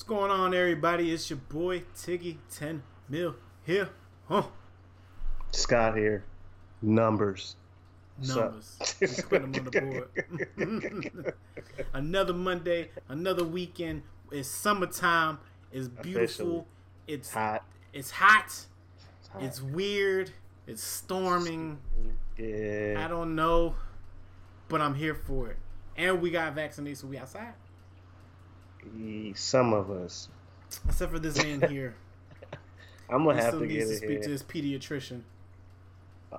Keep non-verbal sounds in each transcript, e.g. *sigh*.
What's going on, everybody? It's your boy Tiggy 10 Mil here. Huh? Scott here. Numbers. Numbers. Just put them on the board. *laughs* another Monday, another weekend. It's summertime. It's beautiful. Officially. It's Hot. it's hot. It's hot. It's weird. It's storming. Yeah. I don't know, but I'm here for it. And we got vaccinated, so we outside. E- Some of us. Except for this man *laughs* here. I'm gonna have still to get to it speak here. to his pediatrician.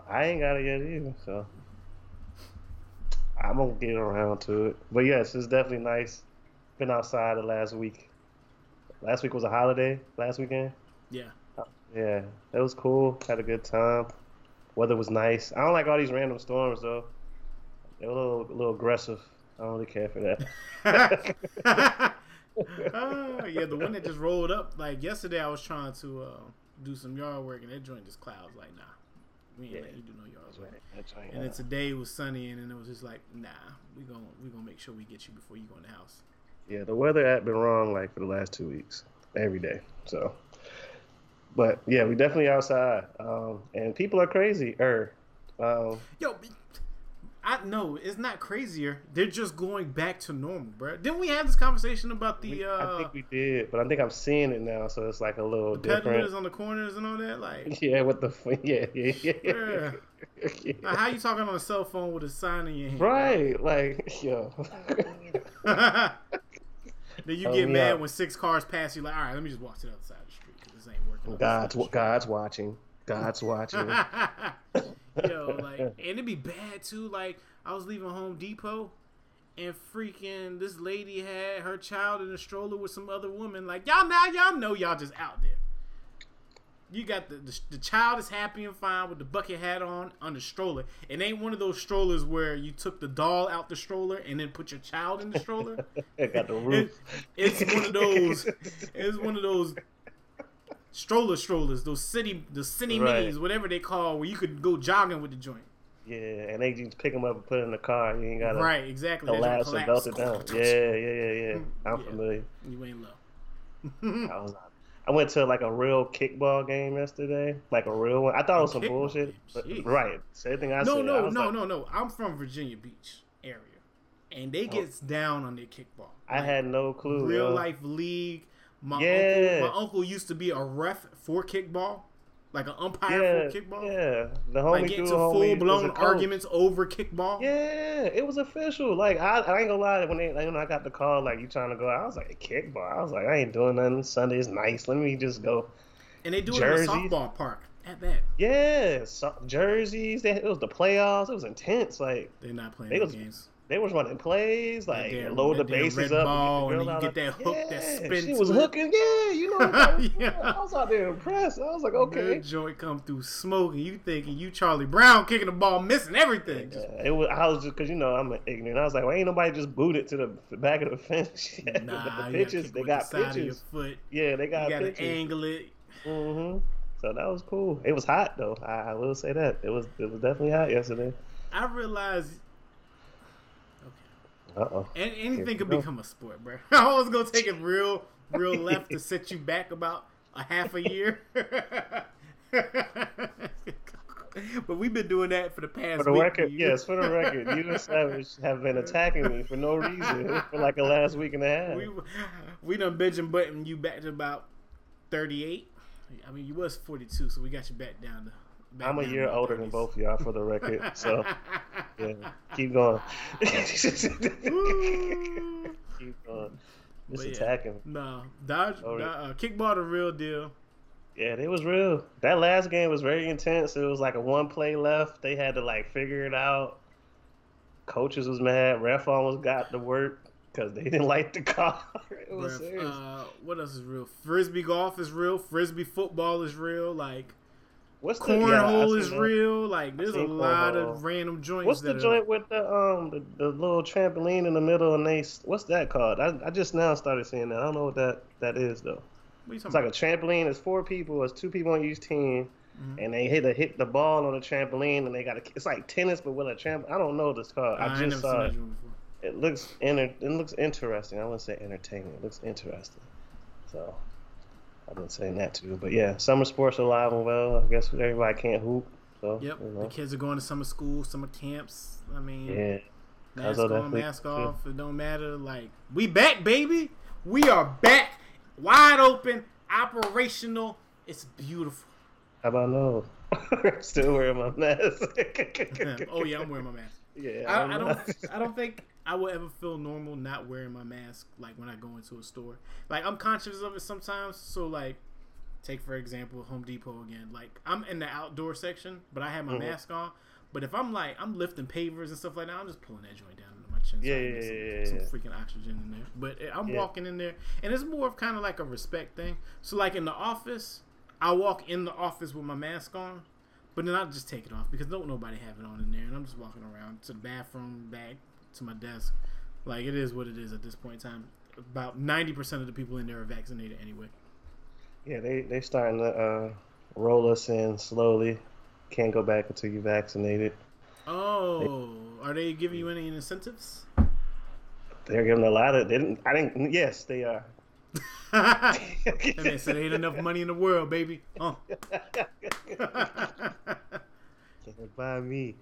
I ain't gotta get it either, so I'm gonna get around to it. But yes, it's definitely nice. Been outside the last week. Last week was a holiday. Last weekend. Yeah. Oh, yeah, it was cool. Had a good time. Weather was nice. I don't like all these random storms though. They're a little, a little aggressive. I don't really care for that. *laughs* *laughs* oh, yeah, the one that just rolled up. Like yesterday, I was trying to uh, do some yard work, and that joint just clouds. Like, nah, we ain't Yeah. letting you do no yard work. That's right. And then today it was sunny, and then it was just like, nah, we gonna we gonna make sure we get you before you go in the house. Yeah, the weather had been wrong like for the last two weeks, every day. So, but yeah, we definitely outside, um, and people are crazy. Er, um, Yo, I know it's not crazier. They're just going back to normal, bro. Didn't we have this conversation about the we- uh, I think we did, but I think I'm seeing it now, so it's like a little the different. on the corners and all that? Like, *laughs* Yeah, what the f- *laughs* yeah yeah yeah. Yeah. yeah. like, how you talking on a cell phone with a sign in your hand? Right, like *laughs* yo. then you Oh, get yeah. mad when six cars pass you. Like, all right, let me just walk to the other side of the street because this ain't working. God's God's watching. God's watching. Yo, *laughs* like, and it'd be bad too. Like, I was leaving Home Depot, and freaking this lady had her child in a stroller with some other woman. Like, y'all now, y'all know y'all just out there. You got the, the the child is happy and fine with the bucket hat on on the stroller. It ain't one of those strollers where you took the doll out the stroller and then put your child in the stroller. *laughs* It got the roof. it's one of those. *laughs* It's one of those stroller strollers, those city, the city Right. minis, whatever they call, where you could go jogging with the joint. Yeah, and they just pick them up and put it in the car. You ain't got to Right, exactly. Joint collapse and belt it down. Yeah, yeah, yeah, yeah. *laughs* I'm Yeah. familiar. You ain't low. I was. I went to like a real kickball game yesterday, like a real one. I thought it oh, was some bullshit, but, right? Same thing I no, said. No, was no, like- no, no. I'm from Virginia Beach area, and they oh. gets down on their kickball. I had no clue. real yo. life league. My Yeah. uncle, my uncle used to be a ref for kickball, like an umpire Yeah, for kickball. yeah. The homie Like get dude, into homie, full blown arguments over kickball. Yeah, it was official. Like I, I ain't gonna lie. When they, like, when I got the call, like you trying to go, I was like kickball. I was like, I ain't doing nothing. Sunday's nice. Let me just go. And they do it in a softball park. At that, Yeah, so, jerseys. They, it was the playoffs. It was intense. Like they're not playing They the was- games. They was running plays, like load the bases up. ball, and the you get that hook that Yeah, spin She was it. hooking. Yeah, you know. *laughs* What Yeah. I was out there impressed. I was like, okay. That joint come through smoking. You thinking you Charlie Brown kicking the ball, missing everything. Just- Yeah, it was. I was just because you know I'm ignorant. I was like, well, ain't nobody just booted to the back of the *laughs* fence. yet. Nah, but the pitches, they got the pitches. foot. Yeah, they You got gotta angle it. Mm-hmm. So that was cool. It was hot though. I, I will say that it was. It was definitely hot yesterday. I realized Uh oh. and anything could go. become a sport, bro. *laughs* I was gonna take it real, real *laughs* left to set you back about a half a year. *laughs* but we've been doing that for the past. For the week, record, yes, for the record, you and Savage have been attacking me for no reason for like the last week and a half. we we done bench and button you back to about thirty eight. I mean, you was forty two, so we got you back down to. I'm a year older than both of y'all, for the record. So *laughs* yeah, keep going. Keep going. Just yeah. attacking. No, Dodge, Oh, uh, kickball the real deal. Yeah, it was real. That last game was very intense. It was like a one play left. They had to like figure it out. Coaches was mad. Ref almost got the work because they *laughs* didn't like the *laughs* was Bruh, uh, what else is real? Frisbee golf is real. Frisbee football is real. Like What's the yeah, cornhole seen is real. Like there's a lot cornhole. of random joints. What's the joint Are, with the um the, the little trampoline in the middle and they what's that called? I, I just now started seeing that. I don't know what that that is though. what are you It's talking like a trampoline. It's four people. It's two people on each team, Mhm. and they hit a, hit the ball on the trampoline, and they got a, it's like tennis but with a tramp. I don't know what it's called. about? I, just saw it. that joint before. It looks inter- it looks interesting. I wouldn't say entertaining. It looks interesting. So I've been saying that too. But yeah, summer sports are alive and well. I guess everybody can't hoop. So Yep. you know. The kids are going to summer school, summer camps. I mean, yeah. mask on, mask off. It don't matter. Like we back, baby. We are back, wide open, operational. It's beautiful. How about no? *laughs* Still wearing my mask. *laughs* oh yeah, I'm wearing my mask. *laughs* Yeah. I, I'm don't. I don't think I will ever feel normal not wearing my mask. Like when I go into a store. Like I'm conscious of it sometimes. So like, take for example Home Depot again. Like I'm in the outdoor section, but I have my Mhm. mask on. But if I'm like I'm lifting pavers and stuff like that, I'm just pulling that joint down into my chin. so Yeah, I yeah, some, yeah, yeah, some yeah. freaking oxygen in there. But I'm Yeah. walking in there, and it's more of kind of like a respect thing. So like in the office, I walk in the office with my mask on. But then I'll just take it off because don't nobody have it on in there, and I'm just walking around to the bathroom, back to my desk. Like it is what it is at this point in time. About ninety percent of the people in there are vaccinated anyway. Yeah, they they starting to uh, roll us in slowly. Can't go back until you're vaccinated. Oh, are they giving you any incentives? They're giving a lot of. They didn't. I didn't. Yes, they are. *laughs* and they said they ain't enough money in the world, baby. Oh. *laughs* Can't buy me.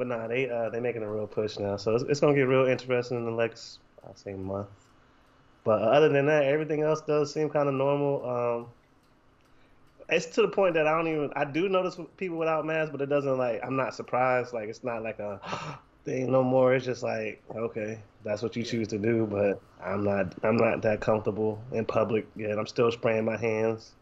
But nah, they uh they making a real push now, so it's, it's gonna get real interesting in the next I'll say month. But other than that, everything else does seem kind of normal. Um, it's to the point that I don't even I do notice people without masks, but it doesn't like I'm not surprised. Like it's not like a *gasps* thing no more. It's just like okay, that's what you choose to do. But I'm not I'm not that comfortable in public yet. I'm still spraying my hands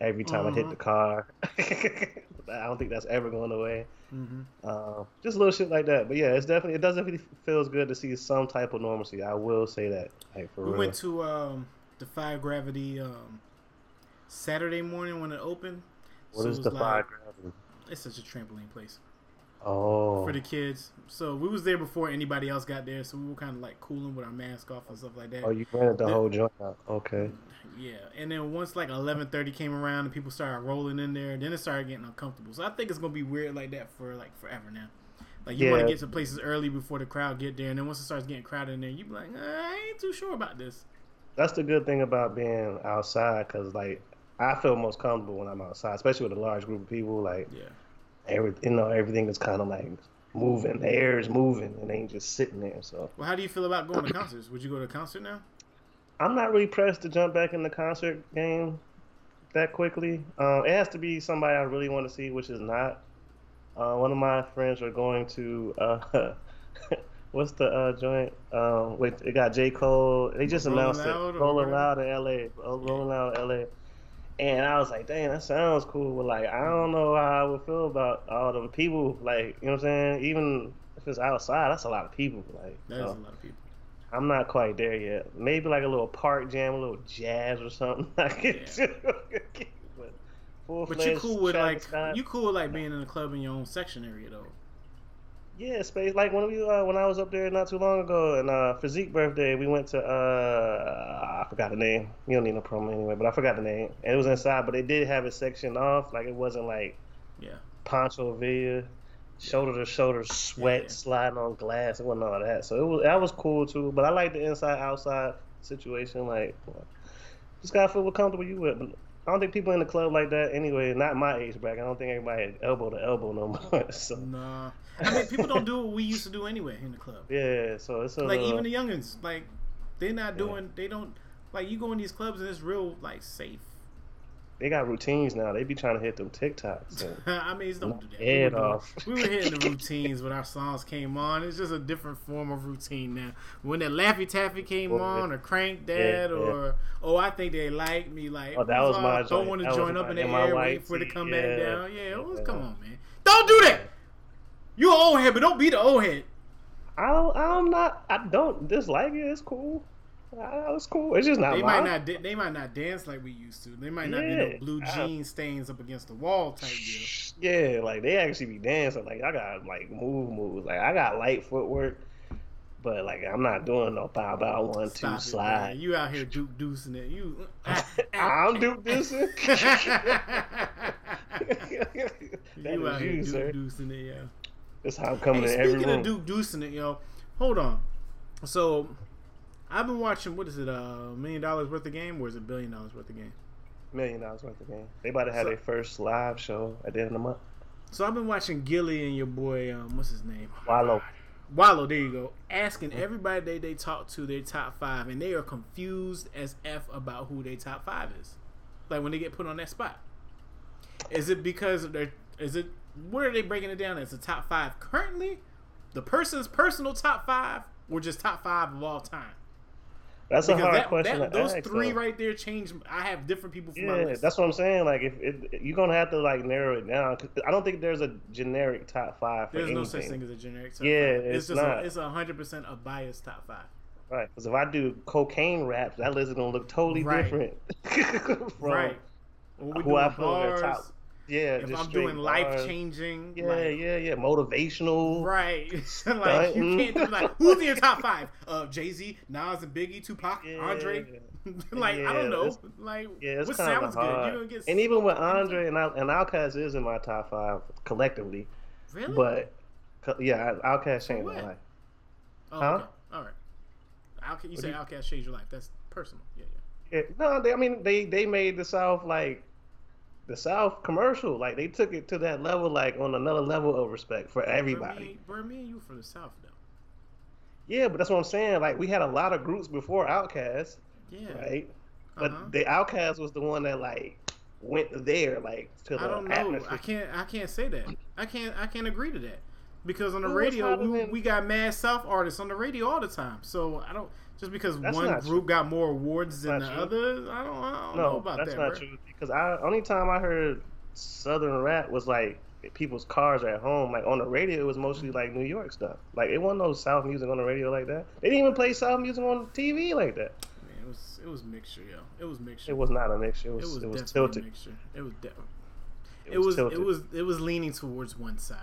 every time I hit Mhm. the car. *laughs* I don't think that's ever going away. hmm Um, just little shit like that. But yeah, it's definitely it does definitely feels good to see some type of normalcy. I will say that. Like for We real. went to um, Defy Gravity um, Saturday morning when it opened. what So is the five gravity? It's such a trampoline place. Oh, for the kids. So we was there before anybody else got there, so we were kind of like cooling with our mask off and stuff like that. oh, you rented the The- whole joint out. Okay. Yeah, and then once like eleven thirty came around and people started rolling in there, then it started getting uncomfortable. So I think it's gonna be weird like that for like forever now. Like you want to get to places early before the crowd get there, and then once it starts getting crowded in there, you be like, I ain't too sure about this. That's the good thing about being outside, cause like I feel most comfortable when I'm outside, especially with a large group of people. Like Yeah, every, you know, everything is kind of like moving. The air is moving, and they ain't just sitting there. So Well, how do you feel about going to concerts? Would you go to a concert now? I'm not really pressed to jump back in the concert game that quickly. Um, it has to be somebody I really want to see, which is not. Uh, one of my friends are going to. Uh, *laughs* what's the uh, joint? Um, wait, it got J Cole. They just Rolling announced Loud it. or Rolling? Loud in L.A. Oh, Rolling Loud in L.A. And I was like, dang, that sounds cool. But like, I don't know how I would feel about all them people. Like, you know what I'm saying? Even if it's outside, that's a lot of people. Like, That is so- a lot of people. I'm not quite there yet. Maybe like a little park jam, a little jazz or something. *laughs* I could Yeah. do. *laughs* but But you cool with like you cool with like being in a club in your own section area though. yeah, space. Like when we uh, when I was up there not too long ago, and uh, physique birthday, we went to uh, I forgot the name. You don't need no promo anyway, but I forgot the name. And it was inside, but they did have it sectioned off. Like it wasn't like Yeah. Pancho Villa, shoulder to shoulder sweat Yeah. sliding on glass. and all that. So it was that was cool too. But I like the inside outside situation. Like just gotta feel what comfortable you with. But I don't think people in the club like that anyway. Not my age bracket. I don't think everybody elbow to elbow no more. *laughs* so Nah. I mean, people don't do what we used to do anyway in the club. yeah. So it's a Like even the youngins, like they're not doing. They don't like you go in these clubs and it's real like safe. They got routines now. They be trying to hit them TikToks. *laughs* I mean, don't do that. We Head were, doing- off. we were hitting the *laughs* routines when our songs came on. It's just a different form of routine now. When that Laffy Taffy came Oh, on, or Crank That, yeah. or oh, I think they like me. Like Oh, that oh, was my don't joint. want to That join up in the air, wait for it to come Yeah. back down. Yeah, it was, come on, man. Don't do that. You an old head, but don't be the old head. I don't. I'm not. I don't dislike it. It's cool. Uh, It's cool. It's just not. They mine. might not. They might not dance like we used to. They might not be Yeah. no blue I- jean stains up against the wall type deal. Yeah, like they actually be dancing. Like I got like move moves. Like I got light footwork, but like I'm not doing no bow bow one two it, slide. man. You out here duke deucing it. You. *laughs* I'm Duke Deucing. *laughs* you *laughs* out is here duke deucing it, yeah. That's how I'm coming Hey, in every speaking of duke deucing it, yo, hold on. So, I've been watching. What is it? A uh, million dollars worth of game, or is it billion dollars worth of game? Million dollars worth of game. They about to have So- their first live show at the end of the month. So I've been watching Gillie and your boy. Um, what's his name? Wallo. Wallo. There you go. Asking everybody they they talk to their top five, and they are confused as f about who their top five is. Like when they get put on that spot. Is it because they're? Is it? What are they breaking it down as? The top five currently, the person's personal top five, or just top five of all time? That's a Because hard that, question. that, those ask, three though. right there change. I have different people for my Yeah, list. that's what I'm saying. Like, if it, you're gonna have to like narrow it down, 'cause I don't think there's a generic top five for There's no such thing as a generic top Yeah, five. it's just not. A, it's a hundred percent a biased top five. Right. Because if I do cocaine raps, that list is gonna look totally Right. different. *laughs* from right. When we Who I feel their bars, top. Yeah. if just I'm doing life changing, Yeah, like, yeah, yeah. Motivational. Right. *laughs* like you can't be like, *laughs* who's in your top five? Uh Jay Z, Nas and Biggie, Tupac, Yeah. Andre. *laughs* like I don't know. Like Yeah, it's what kind sounds of hard. good? You're gonna get and even with. Andre and Out- and Outkast is in my top five collectively, Really? but yeah, Outkast changed my life. oh, huh? okay. All right. Outkast, you What say do you- Outkast changed your life. That's personal. Yeah, yeah. Yeah, no, they, I mean they they made the South like the South commercial. Like they took it to that level, like on another level of respect for everybody. Bro, me, and you from the South though. Yeah, but that's what I'm saying. Like we had a lot of groups before Outkast, Yeah. right? But Uh-huh. the Outkast was the one that like went there, like to the I don't know. atmosphere. I can't. I can't say that. I can't. I can't agree to that because on the Well, radio we, happening- we got mad South artists on the radio all the time. So I don't just because That's one group true. got more awards than the true. others. I don't. I don't know No, about that's that. not bro. true. Because I only time I heard Southern rap was like people's cars at home. Like on the radio, it was mostly like New York stuff. Like it wasn't no South music on the radio like that. They didn't even play South music on TV like that. Man, it was it was mixture, yo. It was mixture. It was not a mixture. It It was was, it was, tilted. a mixture. It was definitely. It It was was. It was. It was leaning towards one side.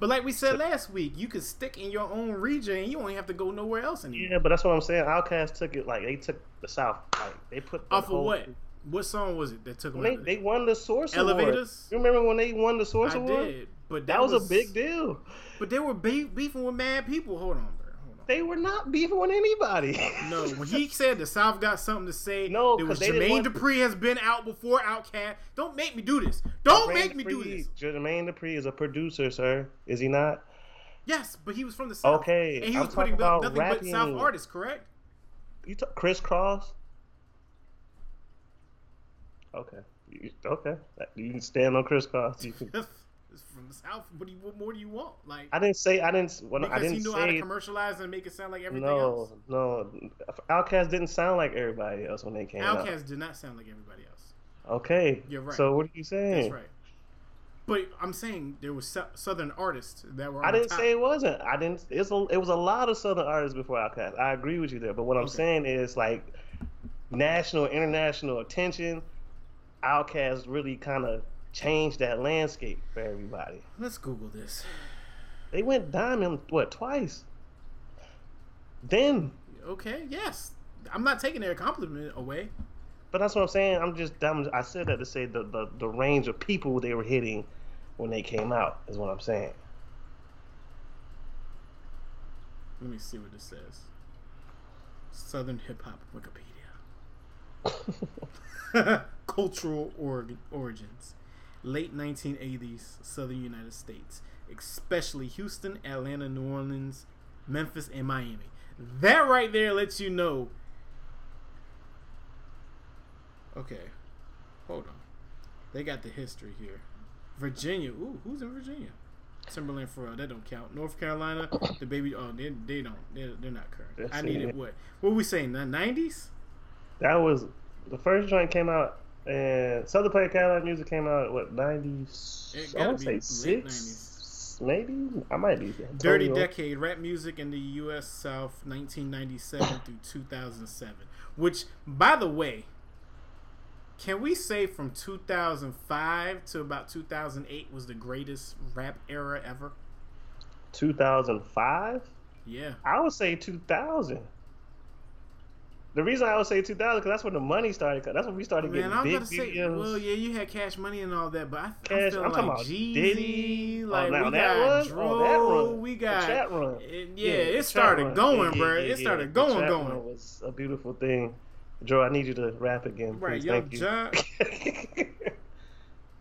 But like we said last week, you could stick in your own region and you don't have to go nowhere else anymore. Yeah, but that's what I'm saying. Outkast took it like they took the South. Like they put the Off of what? What song was it that took them They, they won the Source Award. Elevators? You remember when they won the Source I Award? did, but That, was, a big deal. But they were be- beefing with mad people. Hold on, bro. Hold on. They were not beefing with anybody. No, when he said the South got something to say, No, there was Jermaine want- Dupri has been out before Outkast. Don't make me do this. Don't Jermaine make me do this. Jermaine Dupri is a producer, sir. Is he not? Yes, but he was from the South. Okay, and he I'm was putting nothing but South artists, correct? You t- Kris Kross? Okay. You- Okay. You can stand on Kris Kross. You can- *laughs* it's from the South. What do you? What more do you want? Like I didn't say I didn't. I because didn't he knew how to commercialize and make it sound like everything no, else. no. Outkast didn't sound like everybody else when they came out. Outkast did not sound like everybody else. Okay. You're right. So what are you saying? That's right. But I'm saying there was Southern artists that were. I didn't say it wasn't. I didn't. It's a, it was a lot of Southern artists before Outkast. I agree with you there. But what I'm saying is like national, international attention. Outkast really kind of changed that landscape for everybody. Let's Google this. They went diamond what twice. Then, Okay. Yes. I'm not taking their compliment away. but that's what I'm saying. I'm just I'm, I said that to say the, the the range of people they were hitting when they came out is what I'm saying. Let me see what this says. Southern hip hop Wikipedia. *laughs* *laughs* Cultural org- origins. Late 1980s, Southern United States, especially Houston, Atlanta, New Orleans, Memphis, and Miami. That right there lets you know. Okay, hold on. They got the history here. Virginia. Ooh, who's in Virginia? Timbaland Pharrell. That don't count. North Carolina. The baby. Oh, they, they don't. They're, they're not current. Let's I needed what? What we saying? The nineties? That was the first joint came out, and Southern Player Cadillac music came out what ninety? I gotta want to say late six, maybe. I might be. Dirty Totally. Decade, rap music in the U.S. South, 1997 *coughs* through 2007. Which, by the way, can we say from 2005 to about 2008 was the greatest rap era ever? Two thousand five. Yeah. I would say two thousand. The reason I would say 2000 because that's when the money started. That's when we started Man, getting I'm big gonna say, videos. well, yeah, you had Cash Money and all that, but I, I'm I'm talking like about Jeezy, Diddy. Oh, like now we that got run? Dro, Oh, that run. we The got chat run. it- Yeah, yeah, it started run. going, Yeah, bro. yeah, it started the going, chat going. run was a beautiful thing. Joe, I need you to rap again. Right, please. Thank you. *laughs*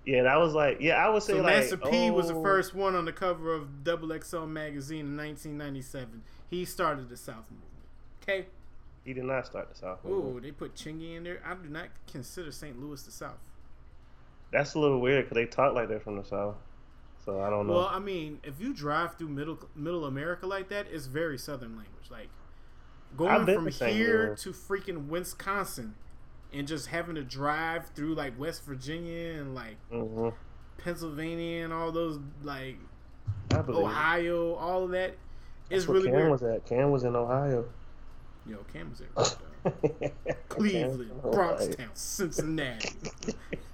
Yeah, that was like, yeah, I would say So like, Master P was the oh, first one on the cover of Double XL magazine in 1997. He started the South movement. Okay. He did not start the South. Ooh, they put Chingy in there. I do not consider St. Louis the South. That's a little weird because they talk like they're from the South. So I don't know. Well, I mean, if you drive through middle Middle America like that, it's very Southern language. Like going from to here to freaking Wisconsin, and just having to drive through like West Virginia and like hmm Pennsylvania and all those like believe. it. Ohio, all of that is That's where really Cam weird. was at. Cam was in Ohio. Yo, Cam was there. *laughs* Cleveland, was in Cincinnati. *laughs*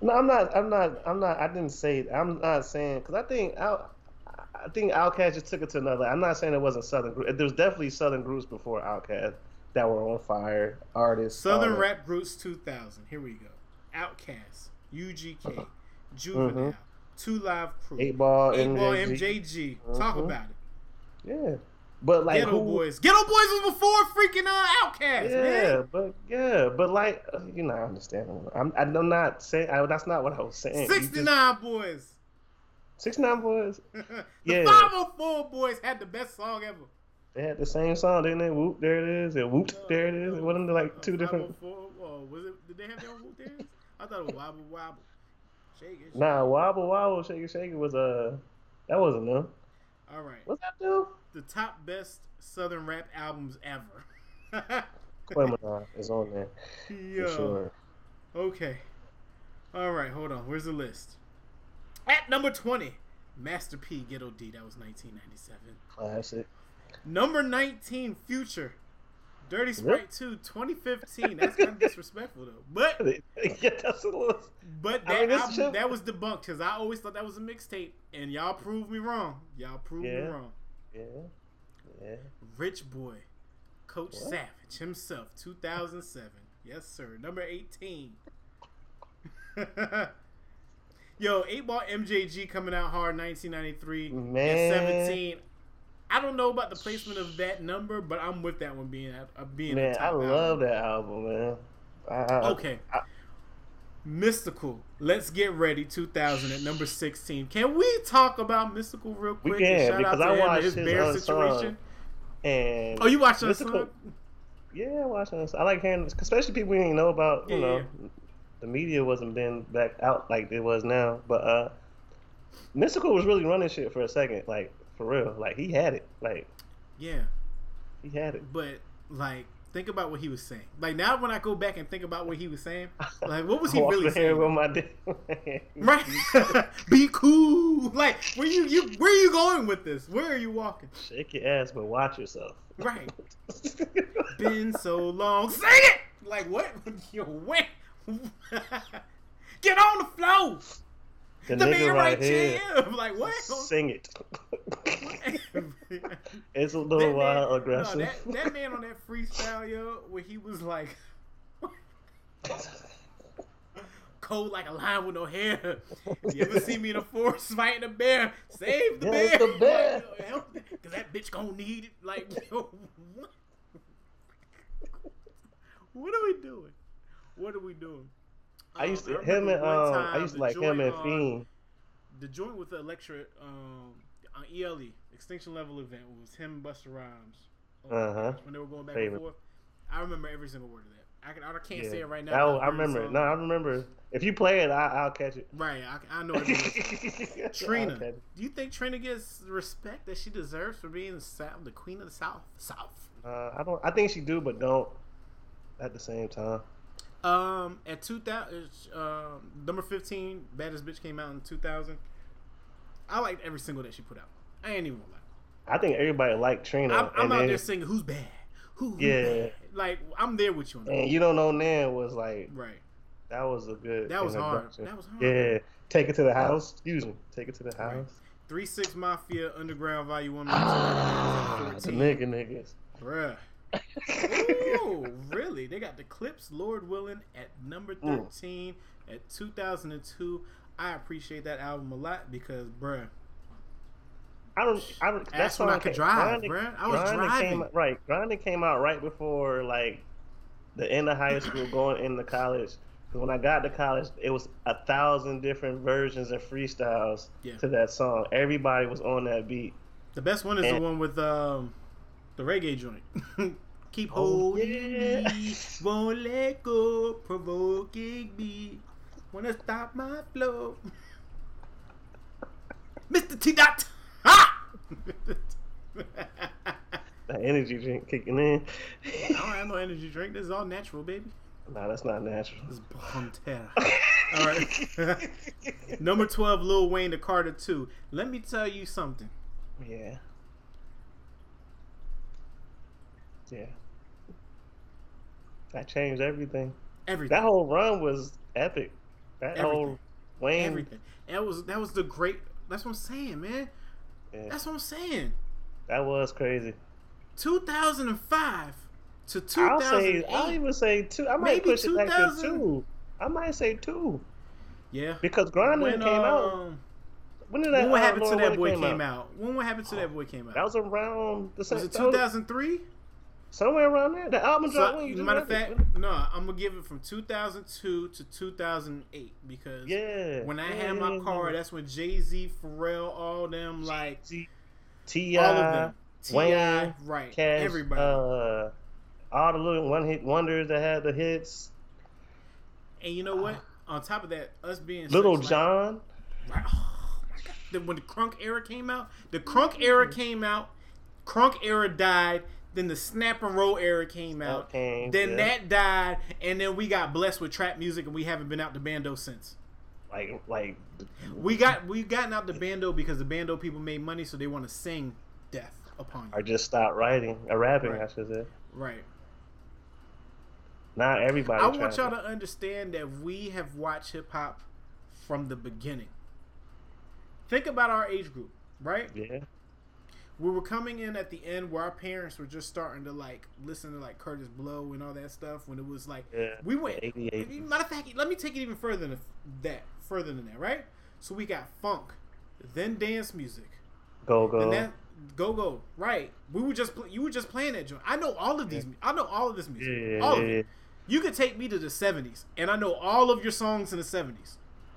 no, I'm not. I'm not. I'm not. I didn't say. I'm not saying because I think Out. I think Outkast just took it to another. I'm not saying it wasn't Southern group. There was definitely Southern groups before Outkast that were on fire. Artists. Southern. Rap Groups 2000. Here we go. Outkast, UGK, uh-huh. Juvenile, Two Live Crew, Eight Ball, Eight Ball, MJG. MJG. Talk about it. Yeah, but like Ghetto who? Boys. Geto Boys was before freaking uh, Outkast, Yeah, man. but yeah, but like uh, you know, I understand. I'm. I'm not saying. I, that's not what I was saying. Just- 69 Boys. 69 boys. *laughs* the *laughs* Yeah. 504 Boys had the best song ever. They had the same song, didn't they? Whoop, there it is, and whoop, there it is. It wasn't like two different. 504, oh, was it? Did they have their own Whoop Dance? I thought it was Wobble Wobble. Shake it. shake Nah, wobble wobble, shake it, shake it was uh, that wasn't them. All right. What's that do? The top best Southern rap albums ever. *laughs* Quemina is on there Yo. for sure. Okay. All right, hold on. Where's the list? At number 20, Master P, Ghetto D. That was 1997. Classic. Number 19, Future. Dirty Sprite 2, 2015. That's kind of disrespectful, though. But *laughs* yeah, that's a little. but I that, mean, this album, that was debunked because I always thought that was a mixtape. And y'all proved me wrong. Y'all proved me wrong. Yeah, yeah. Rich Boy, Coach What? Savage himself, 2007. Yes, sir. Number 18. *laughs* Yo, 8 Ball MJG coming out hard 1993. Man. At 17. I don't know about the placement of that number, but I'm with that one being uh, being Man, I love album. that album, man. I, I, Okay. I- Mystikal. Let's get ready. 2000 at number 16. Can we talk about Mystikal real We quick? can, and shout because out to I watched his his bear situation. and Oh, you watched Mystikal-? Yeah, watching this. I like hearing, especially people we didn't know about. You Yeah, know, yeah. the media wasn't been back out like it was now. But uh Mystikal was really running shit for a second, like for real. Like he had it. Like Yeah. he had it. But like, think about what he was saying. Like now, when I go back and think about what he was saying, like what was he *laughs* really saying? with my dick. *laughs* Right? *laughs* Be cool. Like where you you where are you going with this? Where are you walking? Shake your ass, but watch yourself. Right. Been so long. Sing it. Like what? Yo, when? Get on the floor. The, The nigga right right here, here. *laughs* Like what? sing it. *laughs* it's a little wild, man, aggressive. No, that, that man on that freestyle, yo, where he was like, *laughs* cold like a lion with no hair. You ever see me in a forest fighting a bear? Save the Save bear. the bear. Cause that bitch gonna need it. Like, yo, what? What are we doing? What are we doing? I used to Um, him and um, I used to like him and Fiend. the joint with the electric um on ELE Extinction Level event was him and Busta Rhymes. Oh, Uh-huh. When they were going back Favorite. and forth, I remember every single word of that. I can I can't Yeah. say it right now. But I remember. it. No, I remember. If you play it, I, I'll catch it. Right, I, I know every *laughs* Trina, it. do you think Trina gets the respect that she deserves for being the South, the queen of the South? South. Uh, I don't. I think she do, but don't at the same time. Um, at two thousand, um, number fifteen, baddest bitch came out in two thousand. I liked every single that she put out. I ain't even gonna lie. I think everybody liked Trina. I'm, I'm out then- there singing who's bad, who, who Yeah. bad. Like I'm there with you on that. And you don't know Nan was like Right. that was a good. That was hard. That was hard. Yeah, take it to the house. Excuse me, take it to the Right. house. Three Six Mafia Underground Volume One. Ah, the nigga niggas. Bruh. Ooh, *laughs* really? They got the Clipse, Lord Willing, at number Mm. 13 at 2002. I appreciate that album a lot because, bruh, I don't. I don't. That's when why I could came- drive, bruh. I was driving. Came, right, grinding came out right before like the end of high school, going into college. Because when I got to college, it was a thousand different versions and freestyles Yeah. to that song. Everybody was on that beat. the best one is the one with um, the reggae joint. *laughs* Keep Oh, holding yeah. me, won't let go, provoking me. Wanna stop my flow. *laughs* Mr. T. Dot. Ha! *laughs* The energy drink kicking in. I don't have no energy drink. This is all natural, baby. nah, that's not natural. It's Bonterra. All right. *laughs* Number 12, Lil Wayne, The Carter 2. Let me tell you something. Yeah. Yeah. That changed everything. Everything. That whole run was epic. That Everything. whole Wayne. everything. That was that was the great. That's what I'm saying, man. Yeah, That's what I'm saying. that was crazy. 2005 to I'll say 2008. I'll even say two. I might push it back to 2000. two. I might say two yeah. because Grinding When, came out. um, When did that? when what happened to that boy came out? When what happened to that boy came out? That was around the same. Time. Was it 2003? Somewhere around there. The album dropped. So, when you just matter of read it. fact, no, I'm gonna give it from 2002 to 2008 because yeah. when I yeah, had my car, that's when Jay Z, Pharrell, all them like Ti, all of them, Ti, Wayne, right? Cash, everybody. uh, all the little one hit wonders that had the hits. and you know what? On top of that, us being Little such, like- John. Right. Oh my god. When the crunk era came out, the crunk era came out, crunk era died, then the snap and roll era came out. came, then yeah. that died, and then we got blessed with trap music and we haven't been out the bando since. Like like We got we gotten out the bando because the bando people made money so they want to sing death upon you. or just stop writing or rapping. Right. I should say. Right. Not everybody. I want y'all to understand that we have watched hip hop from the beginning. Think about our age group, right? Yeah. We were coming in at the end where our parents were just starting to like listen to like Kurtis Blow and all that stuff when it was like Yeah. we went. 88. Matter of fact, let me take it even further than that, further than that, right? So we got funk, then dance music, Go go. then go go, right? We were just you were just playing that joint. I know all of these. I know all of this music, Yeah, all of yeah, it. You could take me to the '70s, and I know all of your songs in the '70s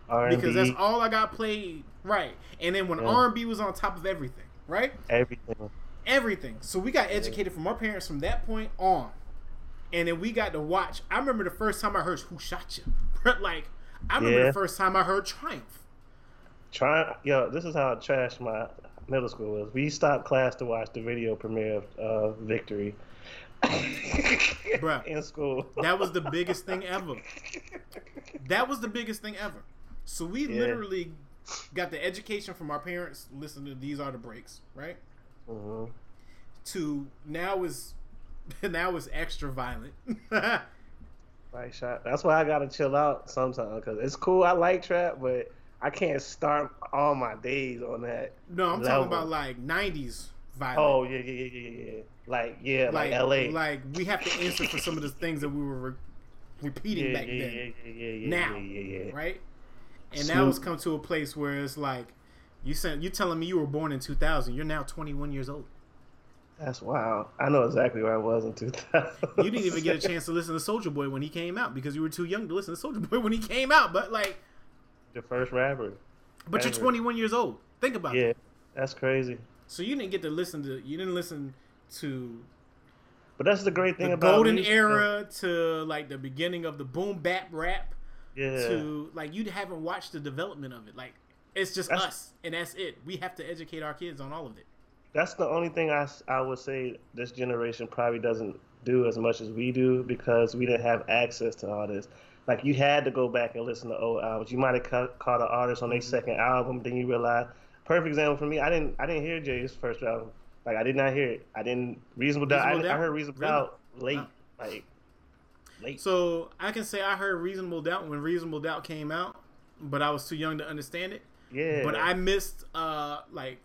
R&B, because that's all I got played, right? And then when R&B was on top of everything, right? everything. everything. So we got educated from our parents from that point on, and then we got to watch. I remember the first time I heard "Who Shot You," like I remember Yeah. the first time I heard "Triumph." Try yo. This is how trash my middle school was. We stopped class to watch the video premiere of uh, Victory. *laughs* Bruh. in school. That was the *laughs* biggest thing ever. That was the biggest thing ever. So we Yeah. literally got the education from our parents listening to "These Are the Breaks," right? Mhm. To now is *laughs* now is extra violent. *laughs* Like shot. That's why I gotta chill out sometimes because it's cool. I like trap, but I can't start all my days on that. no, I'm level. talking about like '90s violent. Oh yeah, yeah, yeah, yeah, yeah. Like yeah, like, L.A. Like we have to answer for some of the things that we were re- repeating yeah, back yeah, then, yeah, yeah, yeah, yeah, Now, yeah, yeah, yeah. right? And now it's come to a place where it's like you said you telling me you were born in 2000. You're now 21 years old. That's wild. I know exactly where I was in 2000. You didn't even get a chance to listen to Soulja Boy when he came out because you were too young to listen to Soulja Boy when he came out. But like, The first rapper. but you're 21 years old. Think about it. Yeah, that's crazy. So you didn't get to listen to you didn't listen to But that's the great thing the about golden music, era to like the beginning of the boom bap rap Yeah. to like you haven't watched the development of it. Like it's just That's- us and that's it. We have to educate our kids on all of it. that's the only thing I I would say this generation probably doesn't do as much as we do because we didn't have access to all this. Like you had to go back and listen to old albums. You might have caught, caught an artist on their Mm-hmm. second album, then you realize. Perfect example for me. I didn't I didn't hear Jay's first album. Like I did not hear it. I didn't Reasonable Doubt. I, I heard Reasonable Really? Doubt late. Wow. Like late. So I can say I heard Reasonable Doubt when Reasonable Doubt came out, but I was too young to understand it. Yeah. But I missed uh like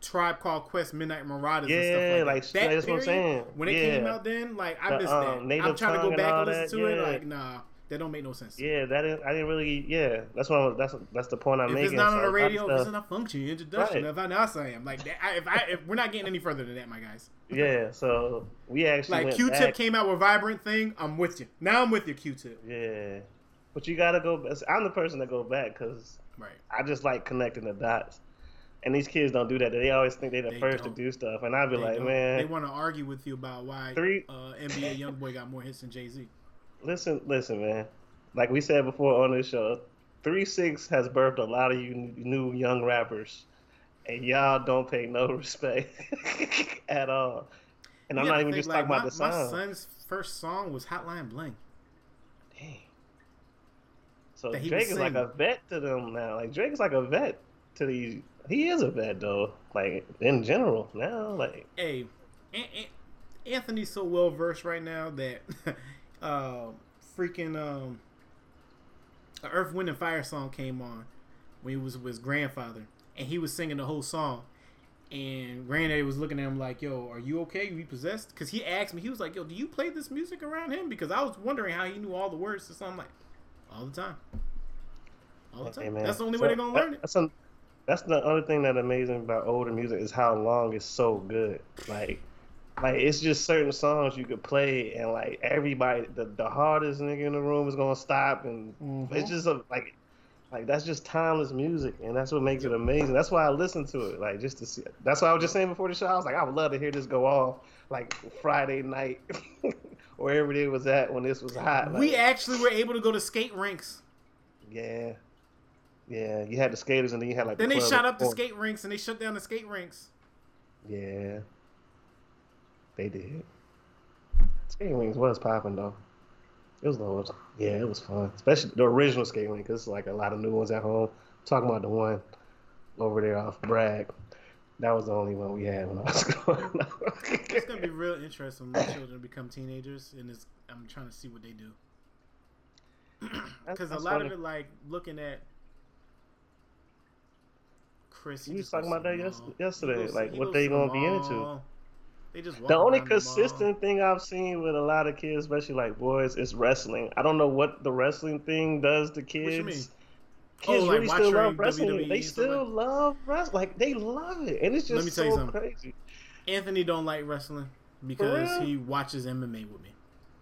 Tribe Called Quest, Midnight Marauders, and stuff Yeah, like, like, that. That that's what I'm period, saying. When it yeah. came out, then like I The, missed um, that. I'm trying to go back all and listen that, to it. Like, nah, that don't make no sense. Yeah, that is, I didn't really. Yeah, that's what I'm, that's that's the point I'm If making. it's not on the a lot of radio, if it's not functioning introduction Right. of Vanessa, I am like that, I, if I if we're not getting any further than that, my guys. yeah, so we actually Like Q-Tip back- came out with Vivrant Thing, I'm with you. Now I'm with you, Q-Tip. Yeah, but you gotta go. I'm the person that go back because Right. I just like connecting the dots. And these kids don't do that. They always think they're the They first don't. to do stuff, and I'd be They like, don't- man, they want to argue with you about why Three- uh, NBA YoungBoy got more hits than Jay Z. listen, listen, man. Like we said before on this show, Three Six has birthed a lot of you new young rappers, and y'all don't pay no *laughs* respect *laughs* at all. And I'm not even just talking about the My son's first song was Hotline Bling. Dang. So Drake is like a vet to them now. Like Drake is like a vet to these. He is a vet though. Like in general now. Like Hey, An- An- Anthony's so well versed right now that *laughs* uh, freaking um, Earth, Wind, and Fire song came on when he was with his grandfather, and he was singing the whole song. And Granddaddy was looking at him like, "Yo, are you okay? You possessed?" Because he asked me, he was like, "Yo, do you play this music around him?" Because I was wondering how he knew all the words to something. Like, all the time, all the time. man. That's the only So way they're gonna that- learn it. That's, a, that's the other thing that amazing about older music is how long it's so good. Like. Like it's just certain songs you could play and like everybody the, the hardest nigga in the room is gonna stop and Mm-hmm. it's just a, like like that's just timeless music and that's what makes it amazing that's why i listen to it like just to see that's why i was just saying before the show i was like i would love to hear this go off like friday night *laughs* wherever it was at when this was hot like, we actually were able to go to skate rinks. yeah yeah you had the skaters and then you had like Then the they shot up the skate rinks and they shut down the skate rinks. yeah they did skating rings was popping though it was low. Yeah, it was fun, especially the original skating rink. Cause like a lot of new ones at home. talking about the one over there off Bragg. That was the only one we had when I was *laughs* growing up. It's gonna be real interesting when my children become teenagers, and it's, I'm trying to see what they do. Because a lot funny. of it, like looking at Chris, you was talking about that yesterday, He like, what they to gonna be into. They just The only the consistent thing I've seen with a lot of kids, especially like boys, is wrestling. I don't know what the wrestling thing does to kids. Kids Oh, like really still love wrestling. WWE they still like- love wrestling. Like they love it, and it's just Let me tell you so something. crazy. Anthony don't like wrestling because he watches MMA with me.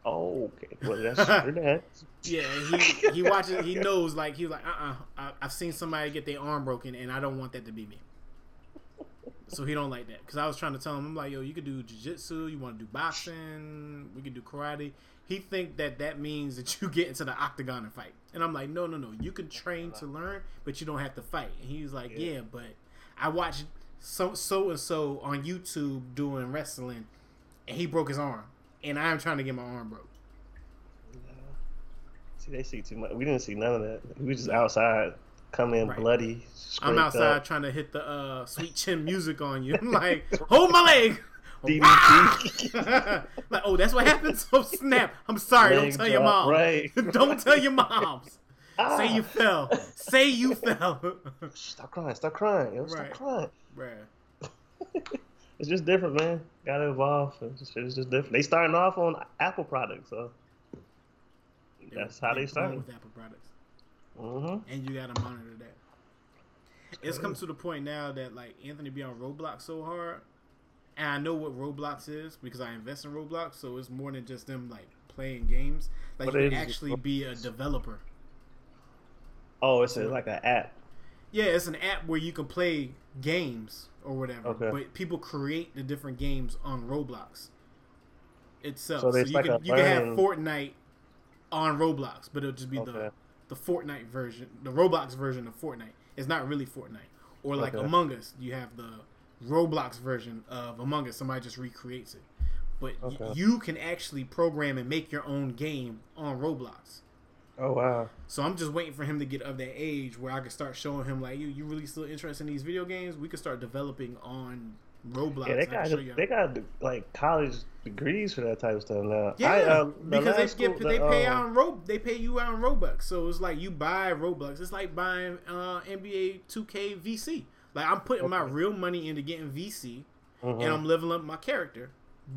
Oh, okay. Well, *laughs* that's true. That. Yeah, he he watches. He knows like he's like, uh, uh I, I've seen somebody get their arm broken, and I don't want that to be me. So he don't like that. Because I was trying to tell him, I'm like, yo, you could do jujitsu, you want to do boxing, we could do karate. He think that that means that you *laughs* get into the octagon and fight, and I'm like, no, no, no. You can train to learn, but you don't have to fight. And he's like, Yeah. yeah, but I watched so so and so on YouTube doing wrestling, and he broke his arm, and I'm trying to get my arm broke. See, they see too much. We didn't see none of that. We just outside, coming in Right. bloody. I'm outside up. trying to hit the uh, sweet chin music on you. I'm *laughs* like, hold my leg. *laughs* *laughs* Like, oh, that's what happens. Oh, snap. I'm sorry. Leg Don't tell your mom. right. Don't tell your moms. Ah. Say you fell. Say you fell. Stop crying. Stop crying. Yo, stop Right. crying. Bruh. It's just different, man. Gotta evolve. It's just, it's just different. They starting off on Apple products, so that's how they born started. with Apple products, Mm-hmm. and you gotta monitor that. It's come to the point now that like Anthony be on Roblox so hard, and I know what Roblox is because I invest in Roblox, so it's more than just them like playing games. Like What you can actually be a developer. Oh, it's a, like an app. Yeah, it's an app where you can play games or whatever. Okay. But people create the different games on Roblox itself. So So, you like can you can have Fortnite on Roblox, but it'll just be Okay. the the Fortnite version, the Roblox version of Fortnite. It's not really Fortnite. Or like Okay. Among Us, you have the Roblox version of Among Us. Somebody just recreates it. But y- you can actually program and make your own game on Roblox. Oh wow. So I'm just waiting for him to get of that age where I can start showing him like, you, you really still interested in these video games? We could start developing on Roblox. Yeah, they got they got like college degrees for that type of stuff now. Yeah, I, um, the because they last get school- they pay um, out in Ro they pay you out in Robux. So it's like you buy Robux. It's like buying uh, NBA 2K VC. Like I'm putting my real money into getting VC, mhm. and I'm leveling up my character.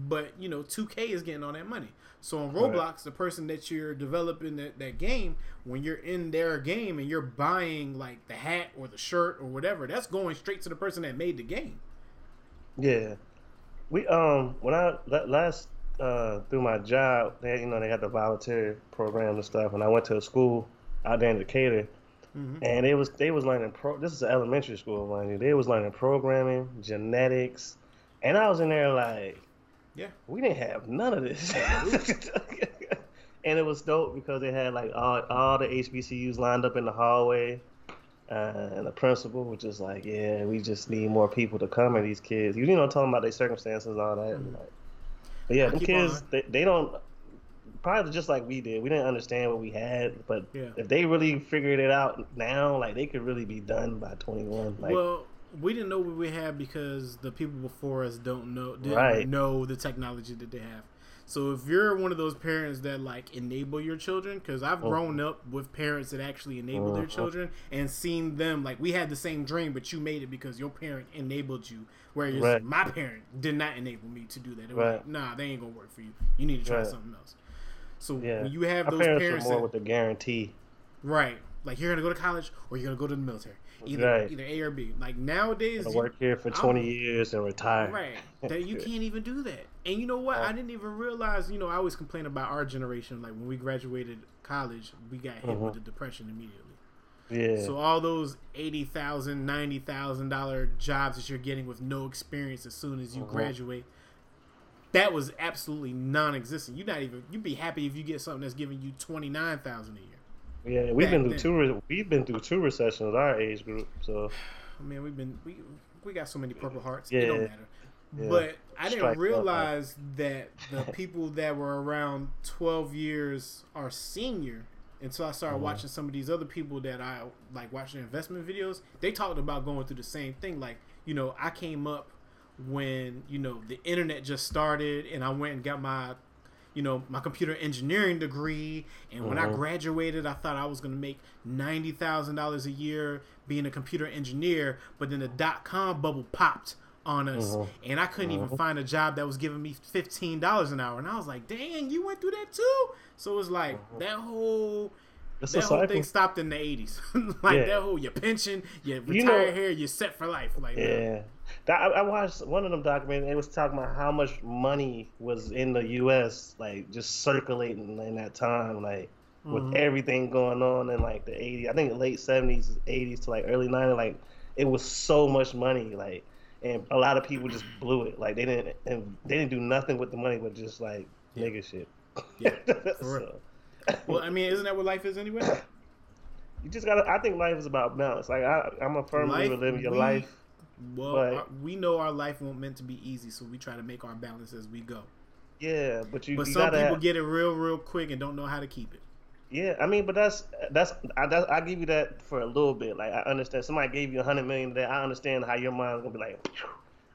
But you know, 2K is getting all that money. So on Right. Roblox, the person that you're developing that, that game, when you're in their game and you're buying like the hat or the shirt or whatever, that's going straight to the person that made the game. Yeah, we um when I last uh through my job, they you know they had the volunteer program and stuff, and I went to a school out there in Decatur, Mhm. and it was they was learning pro. This is an elementary school, mind you. They was learning programming, genetics, and I was in there like, Yeah. we didn't have none of this. *laughs* and it was dope because they had like all all the HBCUs lined up in the hallway. Uh, and the principal was just like, yeah, we just need more people to come and these kids. You know, talking about their circumstances and all that. and, like- but yeah, I them kids, they, they don't, probably just like we did. We didn't understand what we had, but Yeah. if they really figured it out now, like they could really be done by 21. Like, well, we didn't know what we had because the people before us don't know didn't Right. know the technology that they have. So if you're one of those parents that like enable your children, because I've Mhm. grown up with parents that actually enable their Mhm. children and seen them like we had the same dream, but you made it because your parent enabled you. Whereas Right. my parent did not enable me to do that. Were Right. like, nah, they ain't gonna work for you. You need to try Right. something else. So yeah, when you have our those parents, parents more that- with the guarantee. Right. Like you're gonna go to college or you're gonna go to the military. Either Right. either A or B. Like nowadays you- work here for I'm- 20 years and retire. Right. *laughs* That you can't even do that. And you know what? I didn't even realize, you know, I always complain about our generation, like when we graduated college, we got hit with Mhm. the depression immediately. Yeah. So all those eighty thousand, ninety thousand dollar jobs that you're getting with no experience as soon as you Mhm. graduate, that was absolutely non existent. You're not even you'd be happy if you get something that's giving you twenty nine thousand a year. yeah, we've been through then. two. Re- we've been through two recessions. Our age group. So *sighs* I mean, we've been we we got so many purple hearts. Yeah. It don't matter. Yeah. But I didn't Strike up, realize that the *laughs* people that were around 12 years are senior until I started Mhm. watching some of these other people that I like watching investment videos. They talked about going through the same thing. Like, you know, I came up when, you know, the internet just started and I went and got my you know, my computer engineering degree. And when I Mhm. graduated, I thought I was going to make $90,000 a year being a computer engineer. But then the dot com bubble popped on us. Mhm. And I couldn't even Mhm. find a job that was giving me $15 an hour. And I was like, dang, you went through that too? So it was like Mhm. that whole. it's That whole thing stopped in the eighties. *laughs* like Yeah. that whole your pension, your retire You know- here, you're set for life. Like Yeah, that, I, I watched one of them documentaries. It was talking about how much money was in the U.S. like just circulating in that time, like with Mhm. everything going on in like the '80s. I think late '70s, '80s to like early '90s. Like it was so much money, like, and a lot of people just blew it. Like they didn't, and they didn't do nothing with the money, but just like Yeah. nigga shit. Yeah, *laughs* for So, real. Well, I mean, isn't that what life is anyway? *clears throat* you just gotta. I think life is about balance. Like I, I'm a firm believer living your we- life. Well, But- our- we know our life won't meant to be easy, so we try to make our balance as we go. Yeah, but you, But you some people have- get it real, real quick and don't know how to keep it. Yeah, I mean, but that's that's I, that's I give you that for a little bit. Like I understand somebody gave you a hundred million today. I understand how your mind's gonna be like,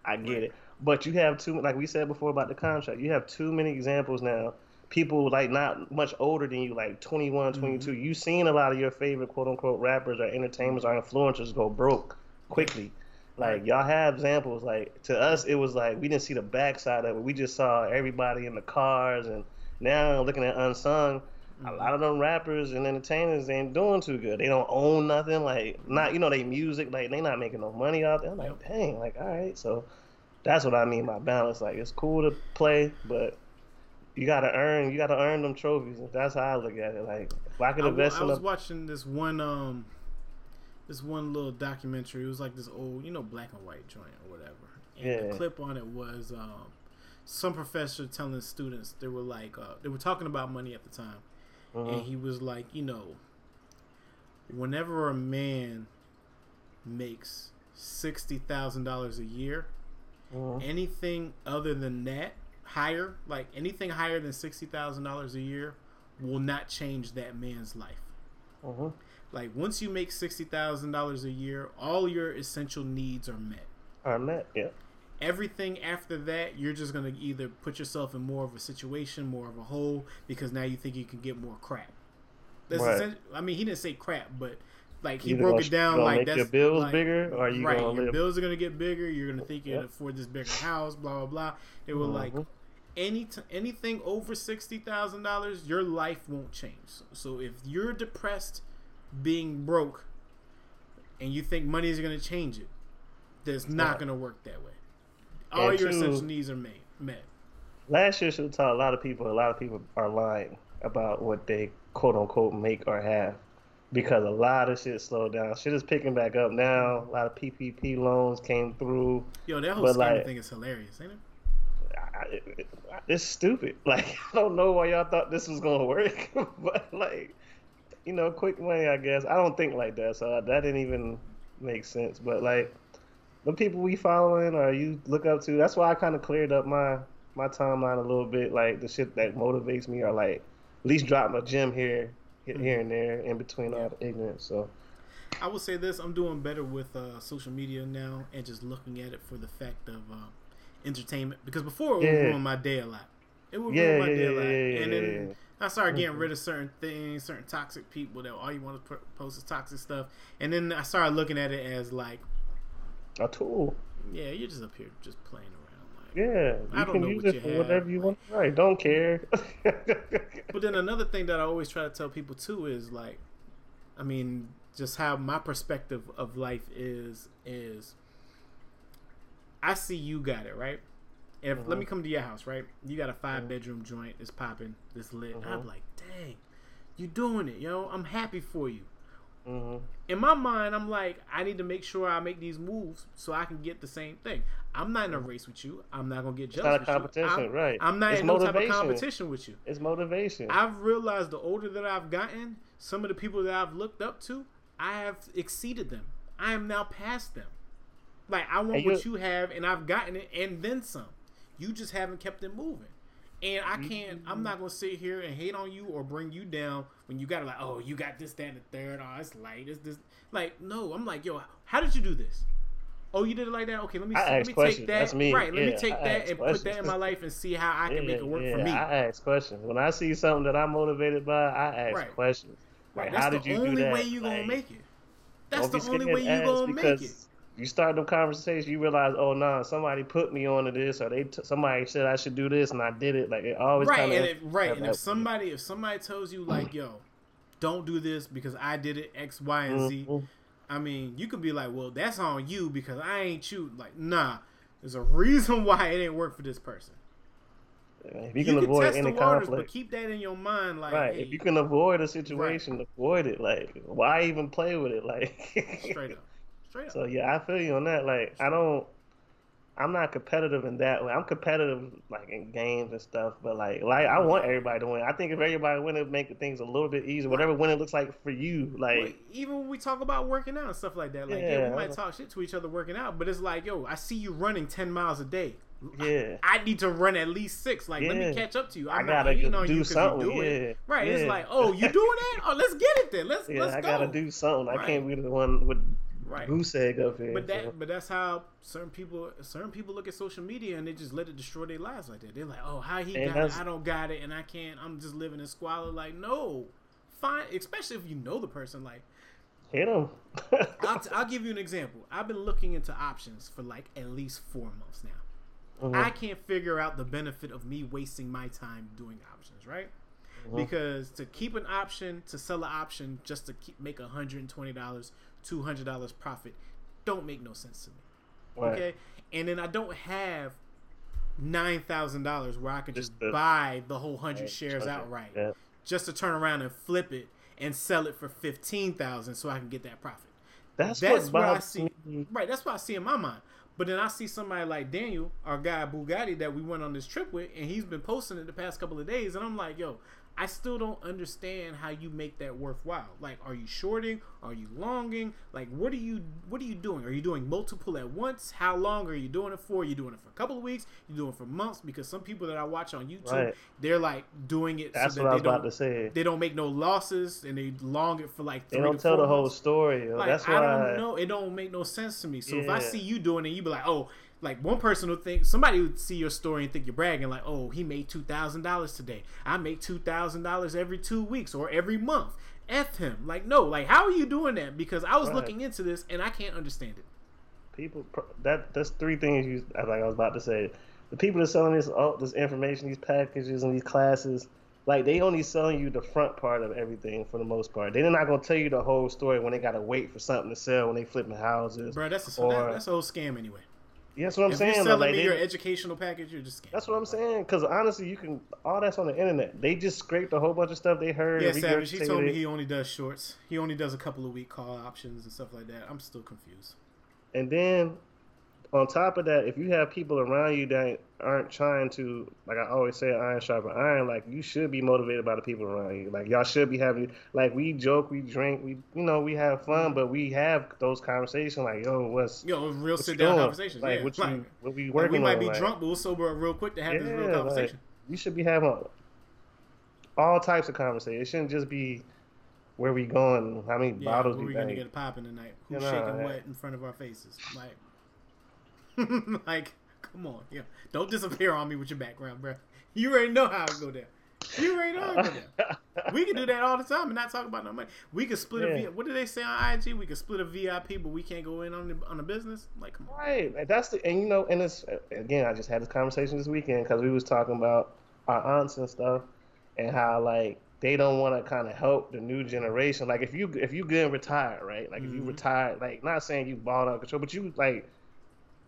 I get it. But you have too, like we said before about the contract. You have too many examples now. People like not much older than you, like 21, mm-hmm. 22. You've seen a lot of your favorite quote unquote rappers or entertainers or influencers go broke quickly. Like y'all have examples. Like to us, it was like we didn't see the backside of it. We just saw everybody in the cars, and now looking at unsung a lot of them rappers and entertainers ain't doing too good. They don't own nothing. Like not you know they music like they not making no money out there. I'm like dang, like all right. So that's what I mean by balance. Like it's cool to play, but you gotta earn. You gotta earn them trophies. That's how I look at it. Like if I could invest I in was a watching this one, um, this one little documentary. It was like this old, you know, black and white joint or whatever. And the clip on it was um, some professor telling students they were like uh, they were talking about money at the time, and Mhm. he was like, you know, whenever a man makes sixty thousand dollars a year, Mhm. anything other than that, higher, like anything higher than sixty thousand dollars a year, will not change that man's life. Mhm. Like once you make sixty thousand dollars a year, all your essential needs are met. Are met yeah. Everything after that, you're just gonna either put yourself in more of a situation, more of a hole, because now you think you can get more crap. That's Right. I mean, he didn't say crap, but like he Either broke it down like make that's your bills like- bigger, or you right, your live. bills are gonna get bigger. You're gonna think you can Yep. afford this bigger house, blah blah blah. They were like, Mhm. any t- anything over sixty thousand dollars, your life won't change. So if you're depressed, being broke, and you think money is gonna change it, that's not not. gonna work that way. All And your two- essential needs are made met. Last year should have taught a lot of people. A lot of people are lying about what they quote unquote make or have, because a lot of shit slowed down. Shit is picking back up now. A lot of PPP loans came through. Yo, that whole But, scammer like- thing is hilarious, ain't it? I, it, it's stupid. *laughs* Like I don't know why y'all thought this was gonna work, *laughs* but like you know, quick money. I guess I don't think like that, so that didn't even make sense. But like the people we following or you look up to, that's why I kind of cleared up my my timeline a little bit. Like the shit that motivates me, or like at least drop my gym here, here and there, in between all the ignorance. So I will say this: I'm doing better with uh, social media now, and just looking at it for the fact of uh, entertainment. Because before it would Yeah. ruin my day a lot. It would Yeah, ruin my yeah, day a lot, yeah, yeah, and then yeah. I started getting Mhm. rid of certain things, certain toxic people that all you want to post is toxic stuff. And then I started looking at it as like, a tool. yeah, you're just up here just playing around. Like, Yeah, I you don't can know use what it you for have, whatever you like- want. Right? Don't care. *laughs* But then another thing that I always try to tell people too is like, I mean, just how my perspective of life is is. I see you got it right. If let Mhm. me come to your house, right? You got a five bedroom joint, it's popping, it's lit. I'm Mhm. like, dang, you doing it, yo. I'm happy for you. Hmm In my mind, I'm like, I need to make sure I make these moves so I can get the same thing. I'm not in a race with you. I'm not gonna get It's jealous. not a competition, I'm, right? I'm not It's in no type of competition with you. It's motivation. I've realized the older that I've gotten, some of the people that I've looked up to, I have exceeded them. I am now past them. Like I want what you have, and I've gotten it, and then some. You just haven't kept it moving. And I mm-hmm. can't. I'm not gonna sit here and hate on you or bring you down when you got to like, oh, you got this, that, and the third. Oh, it's light. It's this. Like, no. I'm like, yo, how did you do this? Oh, you did it like that. Okay, let me I let me questions. take that. That's me. Right. Let me take I that and put that in my life and see how I can make it work yeah, for me. I ask questions. When I see something that I'm motivated by, I ask Right. questions. Right. Like, That's how the did you only do that? way you're gonna make it. That's the only way you ask gonna make it. You start them conversation, you realize, oh no, somebody put me onto this, or they t- somebody said I should do this, and I did it. Like it always Right, kind and of if, right, and if somebody if somebody tells you like, yo, don't do this because I did it X, Y, and Z. Mhm. I mean, you could be like, well, that's on you because I ain't you. Like, nah, there's a *laughs* reason why it didn't work for this person. If you can avoid test any the waters, conflict, but keep that in your mind. Like, right? hey, If you can avoid a situation, avoid it. Like why even play with it? Like straight up. So yeah, I feel you on that. Like I don't, I'm not competitive in that way. I'm competitive like in games and stuff, but like like I want everybody to win. I think if everybody win, it make things a little bit easier. Whatever winning looks like for you, like Like, even when we talk about working out and stuff like that, like yeah, Yeah. we might talk shit to each other working out, but it's like, yo, I see you running ten miles a day. yeah, I need to run at least six. Like, let me catch up to you. I I'm not gotta hating on do you because something. you do it. Yeah, Right? It's like, oh, you doing that? Oh, let's get it then. Let's *laughs* yeah, let's I go. gotta do something. I can't be the one with right. goose egg up here. But that, but that's how certain people, certain people look at social media and they just let it destroy their lives like that. They're like, oh, how he And got it, I don't got it, and I can't. I'm just living in squalor. Like, no, fine. Especially if you know the person. Like, hit them. *laughs* I'll, t- I'll give you an example. I've been looking into options for like at least four months now. Mm-hmm. I can't figure out the benefit of me wasting my time doing options, right? Mm-hmm. Because to keep an option, to sell an option just to keep make $120, $200 profit don't make no sense to me. Right. Okay? And then I don't have $9,000 where I can just, Just buy the whole 100 Right, shares okay. outright Yeah. just to turn around and flip it and sell it for 15000 so I can get that profit. That's, That's what what I see. Right, that's what I see in my mind. But then I see somebody like Daniel, our guy Bugatti that we went on this trip with, and he's been posting it the past couple of days, and I'm like, yo, I still don't understand how you make that worthwhile. Like, are you shorting? Are you longing? Like, what are you what are you doing? Are you doing multiple at once? How long are you doing it for? Are you doing it for a couple of weeks? You doing it for months? Because some people that I watch on YouTube, Right. they're like doing it That's so what I was they about don't to say. they don't make no losses and they long it for like Three They don't tell the whole story. Like That's I don't know. It don't make no sense to me. So if I see you doing it, you be like, oh, like one person will think somebody would see your story and think you're bragging like oh he made $2000 today i make $2000 every two weeks or every month f him like no like how are you doing that because i was Right. looking into this and i can't understand it people that that's three things you like I was about to say. The people that selling this all this information, these packages and these classes, like they only selling you the front part of everything for the most part. They're not gonna tell you the whole story when they gotta wait for something to sell when they flipping houses. bro that's a Or- that, that's a whole scam anyway Yeah, that's what I'm if saying. you're selling like, me they- your educational package you're just scamming that's what I'm saying. Because honestly, you can all that's on the internet. They just scraped a whole bunch of stuff they heard. yeah savage he told me he only does shorts he only does a couple of week call options and stuff like that i'm still confused And then on top of that, if you have people around you that aren't trying to, like I always say, iron sharpen iron, like you should be motivated by the people around you. Like y'all should be having, like we joke, we drink, we, you know, we have fun, but we have those conversations like, yo, what's, yo real sit down doing? conversations Like yeah what you, what we like, working we might on, be like, drunk but we'll sober up real quick to have this real conversation like, you should be having all types of conversations. It shouldn't just be where we going, how many Yeah, bottles where we we gonna get it popping tonight? Who's You know, shaking yeah. what in front of our faces? Like, *laughs* like, come on, yeah. Don't disappear on me with your background, bro. You already know how I go there. You already know how I go there. *laughs* We can do that all the time and not talk about no money. We could split a Yeah. V. What do they say on IG? We could split a VIP, but we can't go in on the on the business. Like, come on. Right, and that's the and you know, and it's again. I just had this conversation this weekend because we was talking about our aunts and stuff, and how like they don't want to kind of help the new generation. Like if you if you good and retired, right? Like if you Mhm. retired, like not saying you bought out control, but you like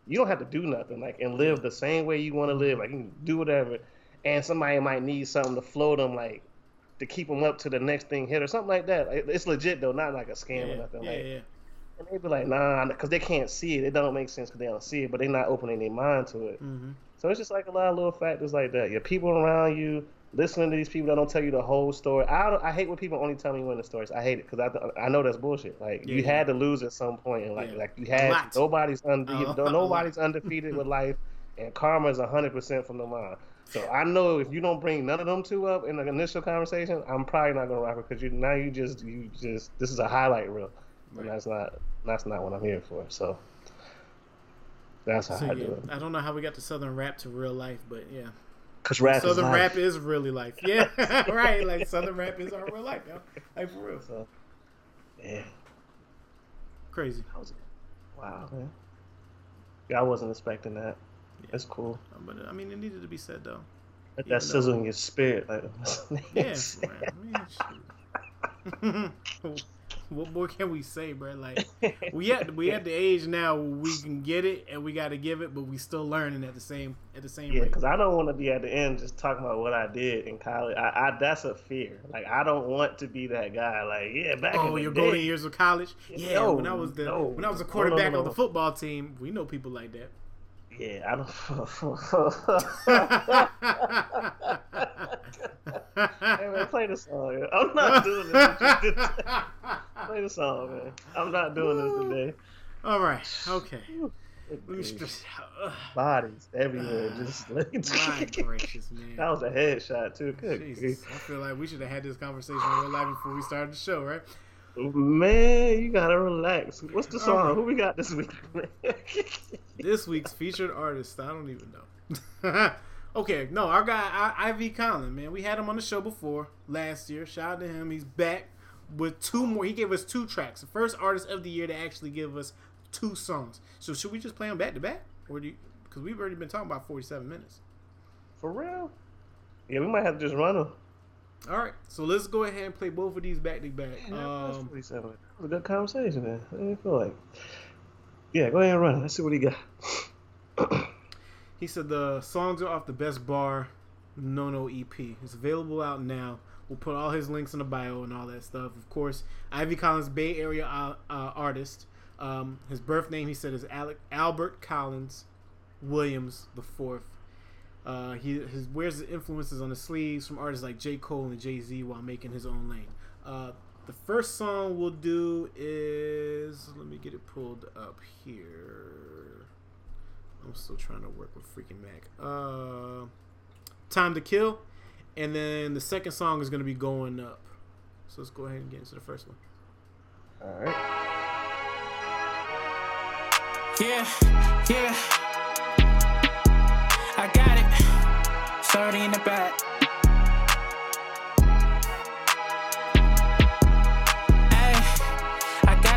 you don't have to do nothing, like and live the same way you want to live. Like you can do whatever, and somebody might need something to float them, like to keep them up to the next thing hit or something like that. Like, It's legit though, not like a scam or nothing. yeah, like yeah. and they be like, nah, because they can't see it. It don't make sense because they don't see it, but they're not opening their mind to it. Mm-hmm. So it's just like a lot of little factors like that. Your people around you, listening to these people that don't tell you the whole story. I don't, I hate when people only tell me when the stories. I hate it because I I know that's bullshit. Like you Yeah. had to lose at some point, and like Yeah. like you had lot. nobody's unde- A lot. nobody's undefeated with life, and karma is hundred percent from the mind. So I know if you don't bring none of them two up in the initial conversation, I'm probably not gonna rock it because you now you just you just this is a highlight reel, Right. and that's not that's not what I'm here for. So that's how So I yeah, do it. I don't know how we got the southern rap to real life, but yeah, Cause rap is southern life. rap is really life. Yeah, *laughs* right. Like southern rap is our real life, yo. Like for real. So, yeah, Crazy. was it? wow, man. Yeah, I wasn't expecting that. That's cool. But I mean, it needed to be said though. Even that sizzle in your spirit. Like, *laughs* Yeah, man. I mean. *laughs* what more can we say, bro? Like *laughs* we at we at the age now where we can get it and we got to give it, but we still learning at the same at the same Yeah, rate. because I don't want to be at the end just talking about what I did in college. I, I that's a fear. Like I don't want to be that guy. Like yeah, back in Oh, your day. golden years of college. Yeah, No, when I was the no. when I was a quarterback no, of the football team, we know people like that. Yeah, I don't. *laughs* *laughs* hey man, play the song. man. I'm not doing this. *laughs* play the song, man. I'm not doing this today. All right, okay. Good Let me grief. just. Ugh. Bodies uh, everywhere. Just My gracious, man. that was a headshot too. Good Jesus. I feel like we should have had this conversation in real life before we started the show, right? Man, you gotta relax. What's the song? Alright. Who we got this week? *laughs* This week's featured artist, I don't even know. *laughs* okay, no, our guy I, Ivy Collin, man, we had him on the show before last year. Shout out to him. He's back with two more. He gave us two tracks. The first artist of the year to actually give us two songs. So should we just play them back to back, or do you? Because we've already been talking about forty-seven minutes. For real? Yeah, we might have to just run them. All right, so let's go ahead and play both of these back to back. Yeah, that was Um, 47. That was a good conversation, man. I didn't feel like. Yeah, go ahead and run. Let's see what he got. *coughs* He said the songs are off the Best Bar No No EP. It's available out now. We'll put all his links in the bio and all that stuff. Of course, Ivy Collins, Bay Area uh, uh, artist. Um, his birth name, he said, is Alec, Albert Collins Williams the fourth. Uh, he his wears his influences on the sleeves from artists like J. Cole and Jay Z while making his own lane. Uh, the first song we'll do is let me get it pulled up here. I'm still trying to work with freaking Mac. Uh, Time to Kill, and then the second song is gonna be Going Up. So let's go ahead and get into the first one. All right. Yeah, yeah. I got it. It's already in the back.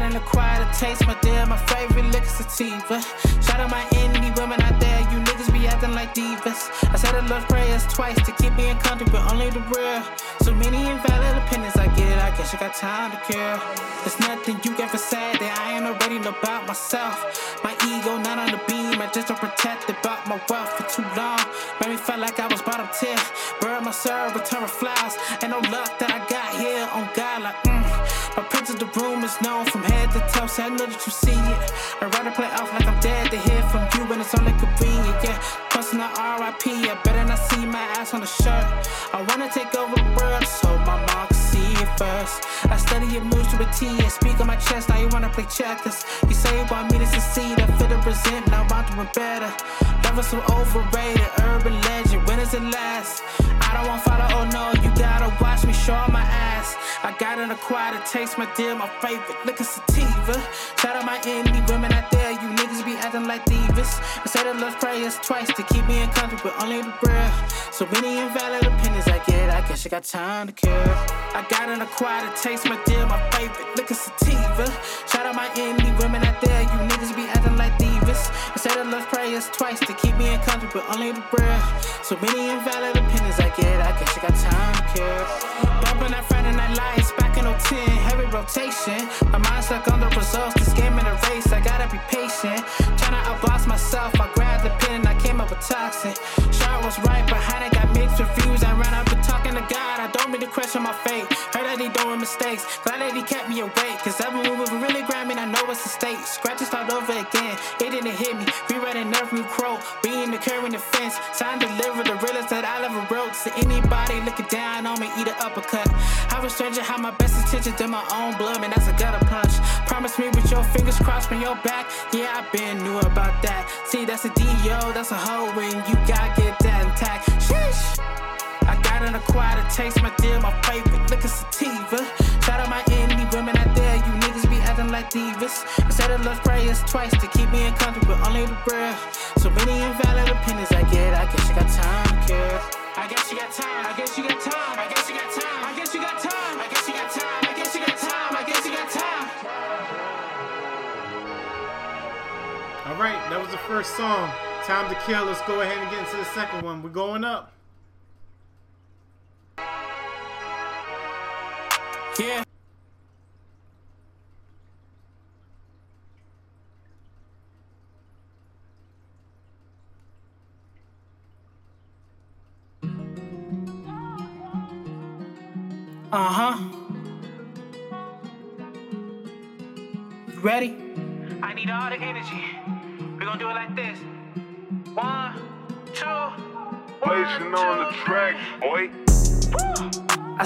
in the quiet to taste my dear, my favorite liquor sativa. Shout out my enemy women out there, you niggas be acting like divas. I said I love prayers twice to keep me in country, but only the real. So many invalid opinions, I get it, I guess I got time to care. There's nothing you ever said that I ain't already about myself. My ego not on the I just don't protect it. about my wealth for too long. Made me feel like I was bottom tier. Burn my soul, return my flowers. Ain't no luck that I got here on God, like, mm. My prince of the room is known from head to toe, so I know that you see it. I'd rather play off like I'm dead to hear from you when it's only convenient, yeah. Bustin' the RIP, I better not see my ass on the shirt. I wanna take over the world, so my mom first. I study your moves to a T and speak on my chest, now you wanna play checkers. You say you want me to succeed, I feel the resentment, now I'm doing better. Never so overrated, urban legend, when does it last? I don't want follow, oh no, you gotta watch me show my ass. I got an acquired taste, my dear, my favorite liquor sativa. Shout out my indie women out there, you niggas be acting like divas. I said I love prayers twice to keep me in country, but only the breath. So many invalid opinions, I get, I guess you got time to care. I got an acquired taste, my dear, my favorite liquor sativa. Shout out my enemy women out there, you niggas be acting like divas. I said I love prayers twice to keep me in country, but only the breath. So many invalid opinions, I get, I guess you got time to care. Bumping that Friday night lights back in 010, heavy rotation. My mind stuck on the results, this game in a I gotta be patient. Tryna outboss myself, I grabbed the pen I came up with toxic. Shot was right behind it, got mixed reviews. I ran up and talking to God, I don't mean to question my fate. Heard that he doing mistakes, glad that he kept me awake. Cause every move was really grabbing, I know it's a state. Scratch and start over again, it didn't hit me. Rewriting every quote, being the current defense. to deliver the realest that I ever wrote. To anybody looking down on me, eat an uppercut. Was stranger have my best intentions in my own blood, man, that's a gutter punch. Promise me with your fingers crossed on your back, yeah, I been knew about that. See, that's a DO, that's a hoe when you gotta get that intact. Sheesh. I got an acquired taste, my dear, my favorite liquor sativa. Shout out my enemy women out there, you niggas be acting like divas. I said I love prayers twice to keep me in country, but only the breath. So many invalid opinions I get, I guess you got time care. I guess you got time, I guess you got time, I guess you got time, was the first song. Time to kill. Let's go ahead and get into the second one. We're going up. Yeah.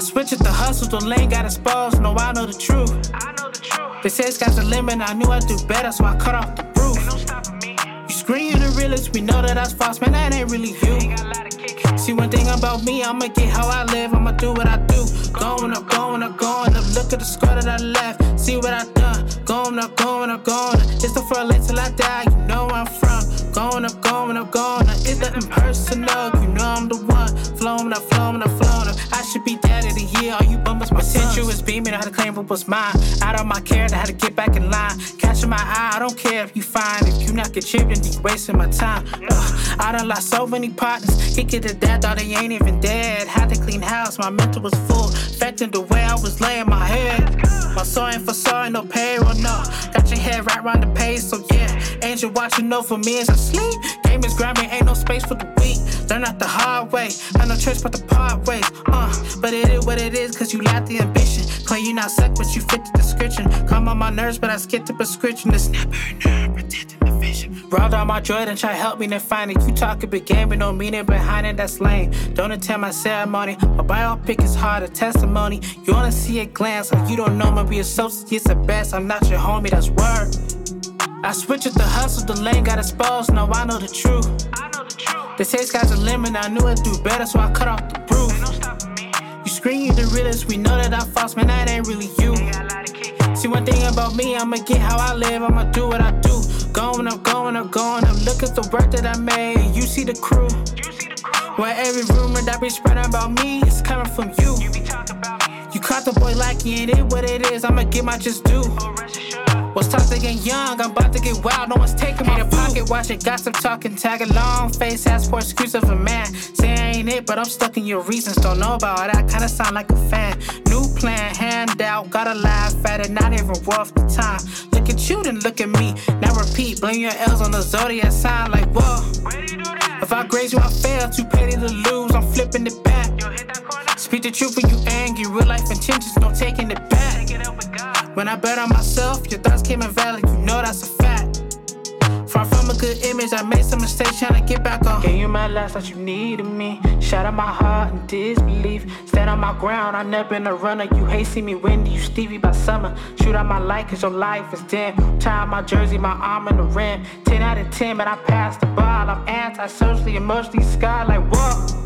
I switch it to hustle, the lane got exposed. No, I know the truth. I know the truth. They say it's got the limit, I knew I'd do better, so I cut off the roof. Ain't no stopping me. You scream the realest, we know that that's false, man, that ain't really you. Ain't got a lot of kick. See one thing about me, I'ma get how I live, I'ma do what I do. Going up, going up, going up. Look at the score that I left, see what I done. Going up, going up, going up. It's the front late till I die, you know where I'm from. Going up, going up, going up. It's nothing personal, you know I'm the one. Flowing up, flowing up, flowing up. Should be dead of the year, all you bummers, my potential is beaming. I had to claim what was mine. Out of my care, I had to get back in line. Catching my eye, I don't care if you fine. If you not contributing, you wasting my time. Ugh, I done lost so many partners. Kick it to death, thought they ain't even dead. Had to clean house, my mental was full. Affecting the way I was laying my head. My ain't for ain't no payroll, no. Got your head right round the page, so yeah. Angel watching over me as I sleep. Game is grabbing, ain't no space for the weak. Learn out the hard way. Had no choice but to part ways. Uh, but it is what it is, cause you lack the ambition. Claim you not suck, but you fit the description. Calm on my nerves, but I skipped the prescription. It's never enough, protecting the vision. Robbed all my joy, then try help me to find it. You talk a big game, but no meaning behind it, that's lame. Don't attend my ceremony. My biopic is hard, a testimony. You wanna see a glance, like you don't know me, be associates at best. I'm not your homie, that's word. I switch it to hustle, the lane got exposed, now I know the truth. They say sky's the limit, I knew I'd do better, so I cut off the roof. Ain't no stopping me. You scream, you the realest, we know that I'm false, man, that ain't really you. Ain't got a lot of kick. See one thing about me, I'ma get how I live, I'ma do what I do. going up, going up, going up. Look at the work that I made. You see the crew. You see the crew? Where every rumor that be spreading about me is coming from you. You be talking about me. You caught the boy like it ain't what it is. I'ma get my just due. Was taught to get young, I'm about to get wild. No one's taking my pocket. Watch it, gossip, talking, tag along. Face ask for excuse of a man. Say I ain't it, but I'm stuck in your reasons. Don't know about that. Kinda sound like a fan. New plan, handout. Gotta laugh at it, not even worth the time. Look at you, then look at me. Now repeat, blame your L's on the zodiac sign. Like, whoa. If I graze you, I fail. Too petty to lose. I'm flipping it back. Speak the truth when you angry. Real life intentions, no taking it back. Take it up with God. When I bet on myself, your thoughts came invalid, you know that's a fact. Far from a good image, I made some mistakes trying to get back on. Gave you my last that you needed me. Shot out my heart in disbelief. Stand on my ground, I never been a runner. You hate see me windy, you Stevie by summer. Shoot out my light, cause your life is dim. Tie my jersey, my arm in the rim. 10 out of 10, but I passed the ball. I'm anti-socially, emotionally scarred like whoa.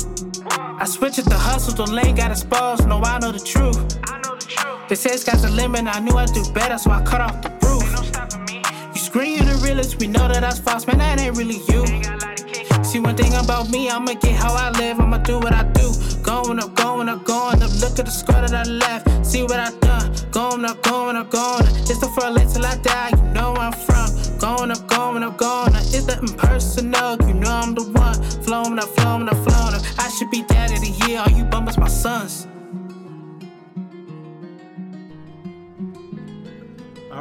I switch it to hustle, the lane got exposed. No, I know the truth. I know the truth. They say sky's the limit, I knew I'd do better, so I cut off the roof. Ain't no stopping me. You scream you the realest, we know that that's false, man, that ain't really you. Ain't got a lot of kick. See one thing about me, I'ma get how I live, I'ma do what I do. Going up, going up, going up, look at the score that I left, see what I done. Going up, going up, going up, it's the front late till I die, you know where I'm from. Going up, going up, going up, it's nothing personal, you know I'm the one. Flowing up, flowing up, flowing up, I should be dad of the year, all you bummers my sons.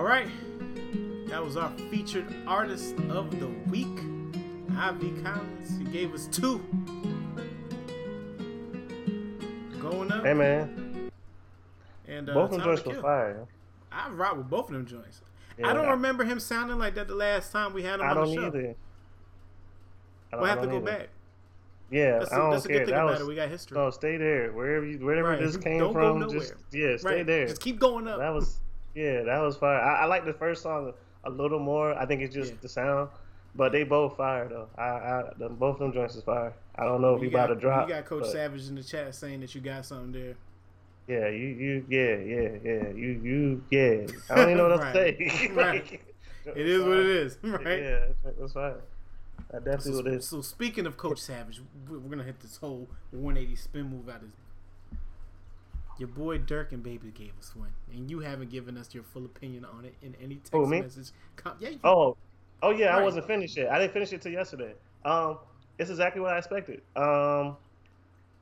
Right. That was our featured artist of the week, Ivy Collins. He gave us two. Going up. Hey man, And uh, both of them joints were fire. I rock with both of them joints. Yeah, I don't I- remember him sounding like that the last time we had him I on the show. either. I don't- either. We'll have to go either. back. Yeah, That's, I a, don't that's a care. good thing that about was, it. We got history. No, stay there. Wherever you, wherever Right. this *laughs* came Don't from, just yeah, stay right. there. Just keep going up. That was yeah, that was fire. I, I like the first song a little more. I think it's just Yeah. the sound, but they both fire though. I, I the, both of them joints is fire. I don't know if you he about got, to drop. You got Coach but Savage in the chat saying that you got something there. Yeah, you you yeah yeah yeah you you yeah. I don't even know what else *laughs* to Right. say. *laughs* Right. It is what it is, *laughs* right? Yeah, that's fine. That's definitely So, what it is. so speaking of Coach Savage, we- we're gonna hit this whole 180 spin move out of your boy Durk and Baby gave us one, and you haven't given us your full opinion on it in any text Who, me? message. Com- yeah, you, Oh, oh yeah, Right. I wasn't finished yet. I didn't finish it till yesterday. Um, it's exactly what I expected. Um,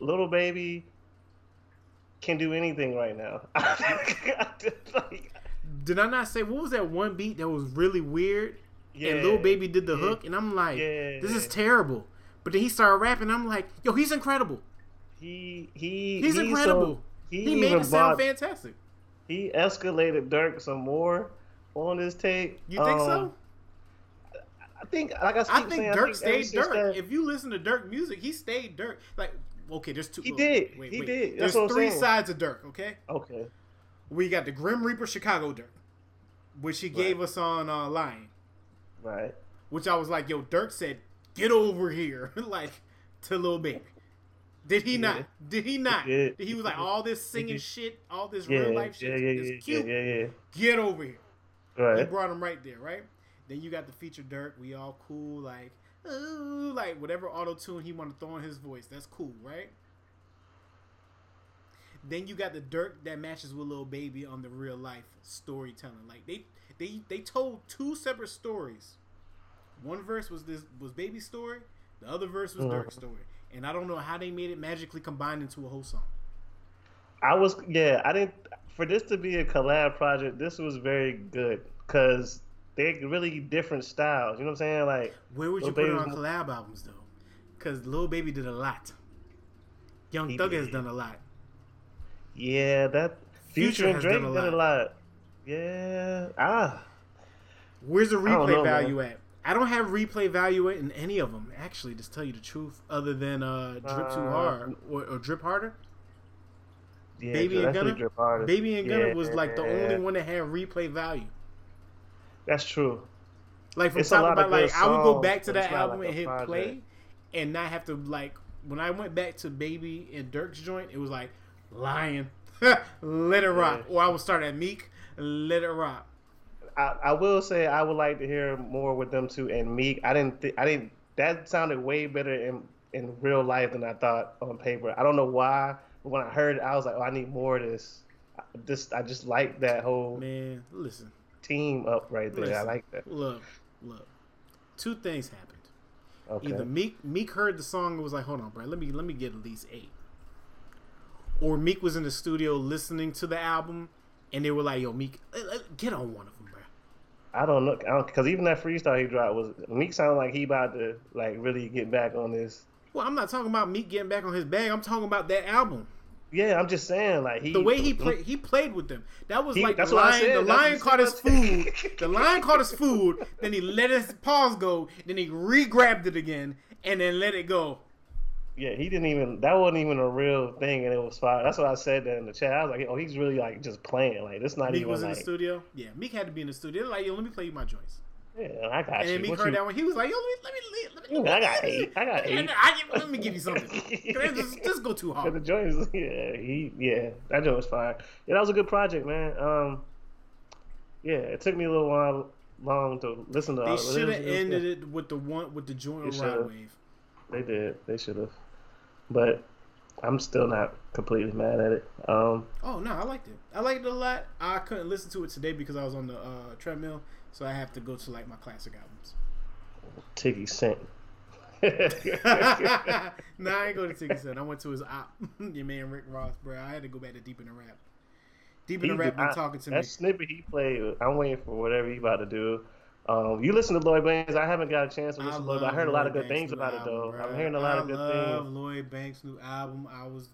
Lil Baby can do anything right now. *laughs* did I not say what was that one beat that was really weird? yeah, and Lil Baby did the yeah, hook, and I'm like, Yeah. this is terrible. But then he started rapping. I'm like, yo, he's incredible. He he He's so- incredible. He, He, made it sound fantastic. He escalated Durk some more on this tape. You think Um, so? I think, like I, I think saying, Durk ever stayed Durk. that- If you listen to Durk music, he stayed Durk. Like, okay, there's two. He oh, did. He did. There's That's I'm three sides of Durk. Okay, okay, we got the Grim Reaper Chicago Durk, which he gave us on uh, Lion. right. Which I was like, yo, Durk said, "Get over here," *laughs* like to Lil Baby. Did he not? Did he not? He did. He was like, all this singing shit, all this real life shit yeah, is yeah, cute. Get over here. Right. He brought him right there, right? Then you got the feature Durk. We all cool, like, ooh, like whatever auto tune he want to throw in his voice. That's cool, right? Then you got the Durk that matches with Lil Baby on the real life storytelling. Like they they they told two separate stories. One verse was this was Baby's story. The other verse was uh-huh. Durk's story. And I don't know how they made it magically combined into a whole song. I was yeah. I didn't for this to be a collab project. This was very good because they're really different styles. You know what I'm saying? Like Where would you Lil put it on collab albums though? Because Lil Baby did a lot. Young Thug has done a lot. yeah, that Future Future, and has Drake done a did a lot. Yeah. Ah. Where's the replay know, value at? I don't have replay value in any of them, actually, to tell you the truth, other than uh, Drip Too Uh, Hard or, or Drip Harder. Yeah, Baby and that's pretty Gunna? drip hard. Baby and Gunna was like the Yeah, only one that had replay value. That's true. Like from It's a talking lot of about like I would go back to that album like and hit project. play and not have to like when I went back to Baby and Durk's joint, it was like Lion, *laughs* let it rock. Yeah. Or I would start at Meek, let it rock. I, I will say I would like to hear more with them two and Meek. I didn't. Th- I didn't. That sounded way better in in real life than I thought on paper. I don't know why. But when I heard it, I was like, oh, I need more of this. I Just I just like that whole Man, listen. team up right there. I like that. Look, look. Two things happened. Okay. Either Meek Meek heard the song and was like, "Hold on, bro, let me let me get at least eight. Or Meek was in the studio listening to the album, and they were like, "Yo, Meek, eh, eh, get on one of them, bro." I don't know, because even that freestyle he dropped was Meek sounded like he about to like really get back on this. Well, I'm not talking about Meek getting back on his bag. I'm talking about that album. Yeah, I'm just saying like he The way he mm. played, he played with them. That was He- like that's the what I lion. said. The That's lion caught his food. The lion caught his food. Then he let his paws go. Then he re-grabbed it again, and then let it go. Yeah, he didn't even. That wasn't even a real thing, and it was fire. That's what I said that in the chat. I was like, "Oh, he's really like just playing. Like this not Meek even was in like." the studio. Yeah, Meek had to be in the studio. Like, yo, let me play you my joints. Yeah, I got And you. then Meek What heard you- that one. He was like, yo, let me let me let me. I got eight. I got And eight. I, let me give you something. *laughs* just, just go too Yeah, the hard. joint is *laughs* yeah, he yeah, that joint was fire. Yeah, that was a good project, man. Um, yeah, it took me a little while long to listen to. all They should have was- it was ended it with the one with the joint should've. Rod Wave. They did. They should have. But I'm still not completely mad at it. Um, Oh no, I liked it. I liked it a lot. I couldn't listen to it today because I was on the uh, treadmill, so I have to go to like my classic albums. Tiggy sent. *laughs* nah, I ain't go to Tiggy Son. I went to his op, *laughs* your man Rick Ross, bro. I had to go back to Deeper Than Rap. Deep in the He- Rap been I- talking to me. That snippet he played, I'm waiting for whatever he about to do. Um, you listen to Lloyd Banks. I haven't got a chance to listen to Lloyd. but I heard a lot of good Banks' things about it though. bro. I'm hearing a lot of I good love things. Lloyd Banks' new album. I was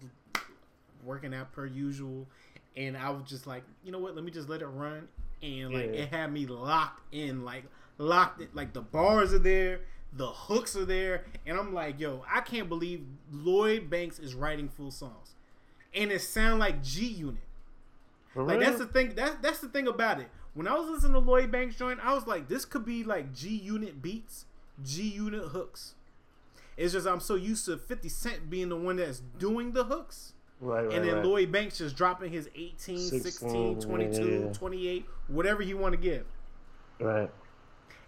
working out per usual, and I was just like, you know what? Let me just let it run, and like Yeah. it had me locked in, like locked it. Like the bars are there, the hooks are there, and I'm like, yo, I can't believe Lloyd Banks is writing full songs, and it sound like G Unit. Like that's the thing. That's that's the thing about it. When I was listening to Lloyd Banks joint, I was like, this could be like G Unit beats, G Unit hooks. It's just I'm so used to 50 Cent being the one that's doing the hooks. right, right, and then right. Lloyd Banks just dropping his 18, 16, 16, 22, yeah, yeah. 28, whatever he want to give. right.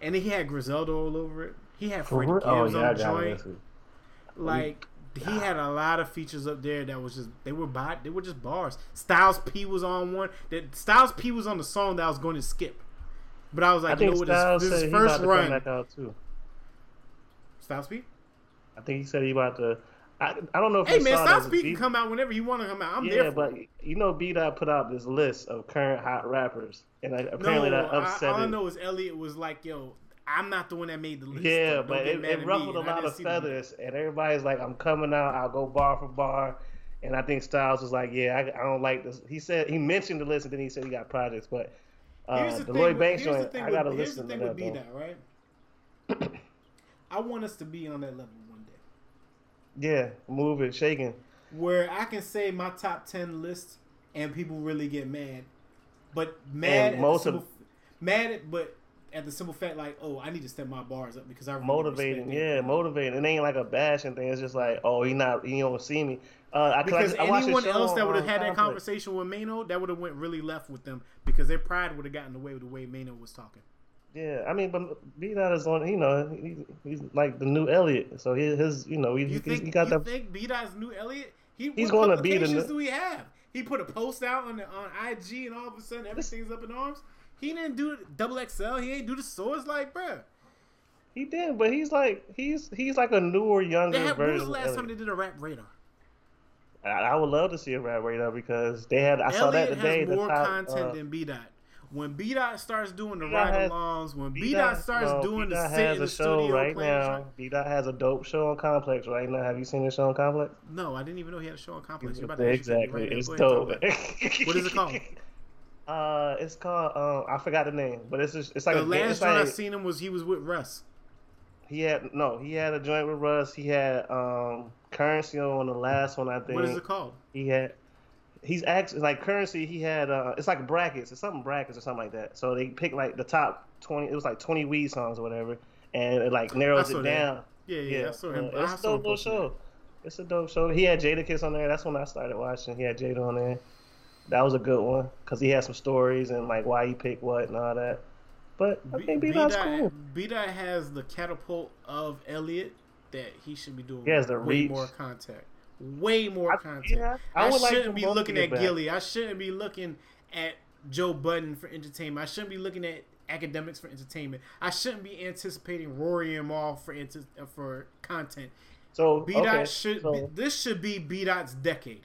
And then he had Griselda all over it. He had Freddie? Oh, Gibbs Oh on yeah, I the joint. Like he had a lot of features up there that was just they were by they were just bars. Styles P was on one. That Styles P was on the song that I was going to skip, but I was I like, you know what? This, this said is first to come run. back out too. Styles P. I think he said he about to. I, I don't know if Hey man, Styles P can come out whenever you want to come out. I'm yeah, there. But you know, B Dot put out this list of current hot rappers, and I, apparently no, that upset I, all I know is Elliott was like, yo, I'm not the one that made the list. Yeah, but it, it ruffled a lot of feathers, and everybody's like, "I'm coming out. I'll go bar for bar." And I think Styles was like, "Yeah, I, I don't like this." He said he mentioned the list, and then he said he got projects, but uh, Here's the, the, Lloyd. Banks With, here's the joint, thing I gotta with, listen to that though. Dot, right? *clears throat* I want us to be on that level one day. Yeah, move it, shaking. where I can say my top ten list and people really get mad, but mad And at most of- mad at, but at the simple fact like oh I need to step my bars up because I really motivating, yeah, it. motivating. It ain't like a bashing thing. It's just like, oh, he not, he don't see me. Uh, I Because I his anyone else that would have had that conversation with Mano, that would have went really left with them because their pride would have gotten away with the way Mano was talking. Yeah, I mean, but B Dot is on. You know, he, he's like the new Elliott. So he, his, you know, he, You think he got you that. think B Dot's new Elliott? He He's gonna be the do we have? He put a post out on the, on IG and all of a sudden everything's up in arms. He didn't do double XL. He ain't do the swords like bruh. He did, but he's like he's he's like a newer, younger They had, when version. was the last time they did a rap radar? I, I would love to see a rap radar because they had. I saw Elliott that today. has the more top, content uh, than B Dot. When B Dot starts doing the B-Dot ride-alongs, when B B-Dot starts no, doing B-Dot the sit has in a the show studio right now. B Dot has a dope show on Complex right now. Have you seen the show on Complex? No, I didn't even know he had a show on Complex. You're about to exactly, right it's dope. talk about it. What is it called? *laughs* Uh, it's called. Um, I forgot the name, but it's just, it's like The a last it's joint I seen him was he was with Russ. He had no. He had a joint with Russ. He had um currency on the last one. I think. What is it called? He had. He's actually like currency. He had. uh It's like brackets. It's something brackets or something like that. So they picked like the top twenty. It was like twenty weed songs or whatever, and it like narrows it that. down. Yeah, yeah, I saw him. uh, I it's a saw him dope show. It's a dope show. He had Jadakiss on there. That's when I started watching. He had Jada on there. That was a good one because he had some stories and like why he picked what and all that. but I B- think B Dot's cool. B-Dot has the catapult of Elliott that he should be doing He has the way reach. more contact. Way more I- content. yeah, I I, shouldn't them be looking at back. Gillie. I shouldn't be looking at Joe Budden for entertainment. I shouldn't be looking at Akademiks for entertainment. I shouldn't be anticipating Rory and Mal for uh, for content. So B Dot okay, should so, this should be B Dot's decade.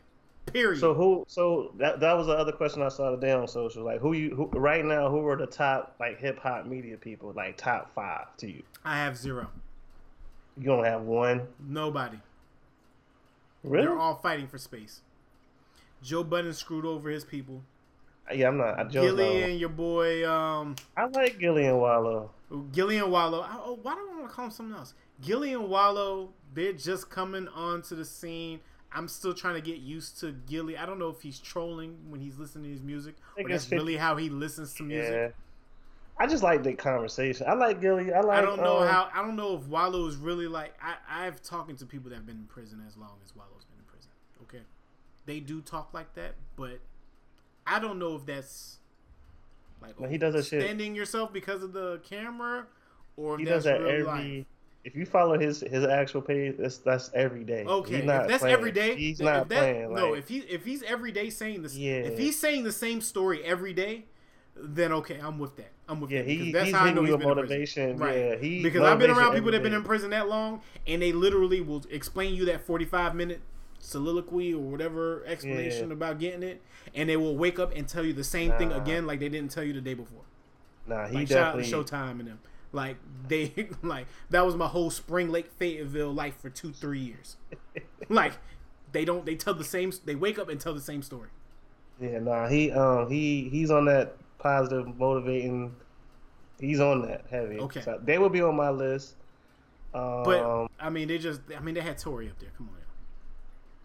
Period. so who? So that that was the other question I saw today on social. Like who you who right now? Who are the top like hip hop media people? Like top five to you? I have zero. You don't have one. Nobody. Really? They're all fighting for space. Joe Budden screwed over his people. yeah, I'm not. I Joe's Gillie not- and your boy um I like Gillie and Wallo. Gillian Wallow. I, oh, why do I want to call him something else? Gillie and Wallo. They're just coming onto the scene. I'm still trying to get used to Gillie. I don't know if he's trolling when he's listening to his music, or that's really how he listens to music. Yeah. I just like the conversation. I like Gillie. I like. I don't know um, how. I don't know if Wallo is really like. I, I've talking to people that have been in prison as long as Wallo's been in prison. Okay, they do talk like that, but I don't know if that's like No, he does that shit. standing yourself because of the camera, or if He that's does that real every. life. If you follow his his actual page, that's that's every day. Okay, He's not if that's playing. every day, He's not that- playing. No, if he if he's every day saying this, Yeah. if he's saying the same story every day, then okay, I'm with that. I'm with Yeah, that. he- because that's he's how I know you he's been in prison. motivation. Right. Yeah, he because I've been around people that've been in prison that long, and they literally will explain you that 45 minute soliloquy or whatever explanation Yeah. about getting it, and they will wake up and tell you the same thing again like they didn't tell you the day before. Nah, he Like shout out to definitely. Showtime and them. Like they *laughs* like that was my whole Spring Lake Fayetteville life for two three years. *laughs* like they don't they tell the same they wake up and tell the same story. Yeah, nah, he um he he's on that positive, motivating. He's on that heavy. Okay. so they will be on my list. Um, But I mean they just I mean they had Tory up there. Come on.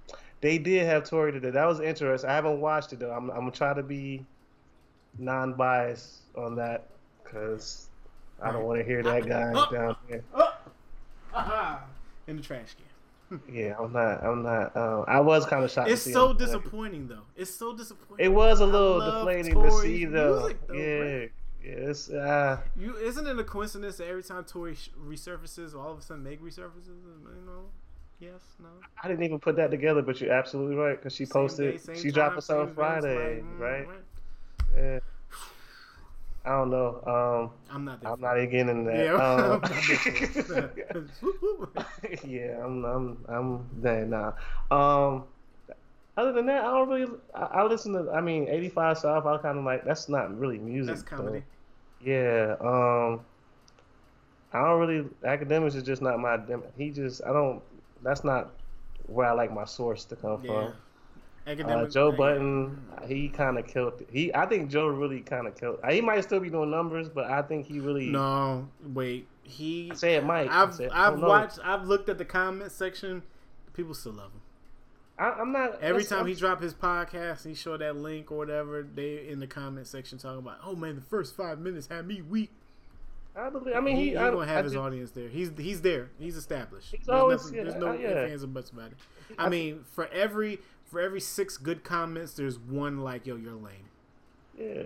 Now. they did have Tory today. That was interesting. I haven't watched it though. I'm I'm gonna try to be non-biased on that because I don't want to hear that guy Oh. down there. Oh, aha, in the trash can. *laughs* Yeah, I'm not. I'm not. Um, I was kind of shocked. to It's so him. disappointing though. It's so disappointing. It was a little deflating to see though. music, though, yeah, bro. yeah, it's uh, You isn't it a coincidence that every time Tory resurfaces, all of a sudden Meg resurfaces? You know, yes, no. I didn't even put that together, but you're absolutely right because she posted. day, she time, dropped us on Friday, like, mm, right? Yeah. I don't know. Um, I'm not. I'm not getting that. Yeah, Um, *laughs* I'm not there for it. Whoop, whoop. yeah, I'm, I'm, I'm, dang, nah. Um, other than that, I don't really. I, I listen to. I mean, 85 South. I kind of like. That's not really music. That's comedy. Yeah. Um, I don't really. Akademiks is just not my. He just. I don't. That's not where I like my source to come Yeah. from. Uh, Joe. Budden, he kind of killed it. He, I think Joe really kind of killed. He might still be doing numbers, but I think he really. No, wait. He. I said Mike. I I've said, I I've don't know. watched. I've looked at the comment section. People still love him. I, I'm not. Every time he I'm- dropped his podcast, he showed that link or whatever. They in the comment section talking about, "Oh man, the first five minutes had me weak." I believe. I mean, he, he. he I, gonna have I his audience there. He's he's there. He's established. He's there's always- nothing, yeah, there's no uh, yeah. ands, or buts about it. I mean, for every for every six good comments, there's one like, "Yo, you're lame." Yeah.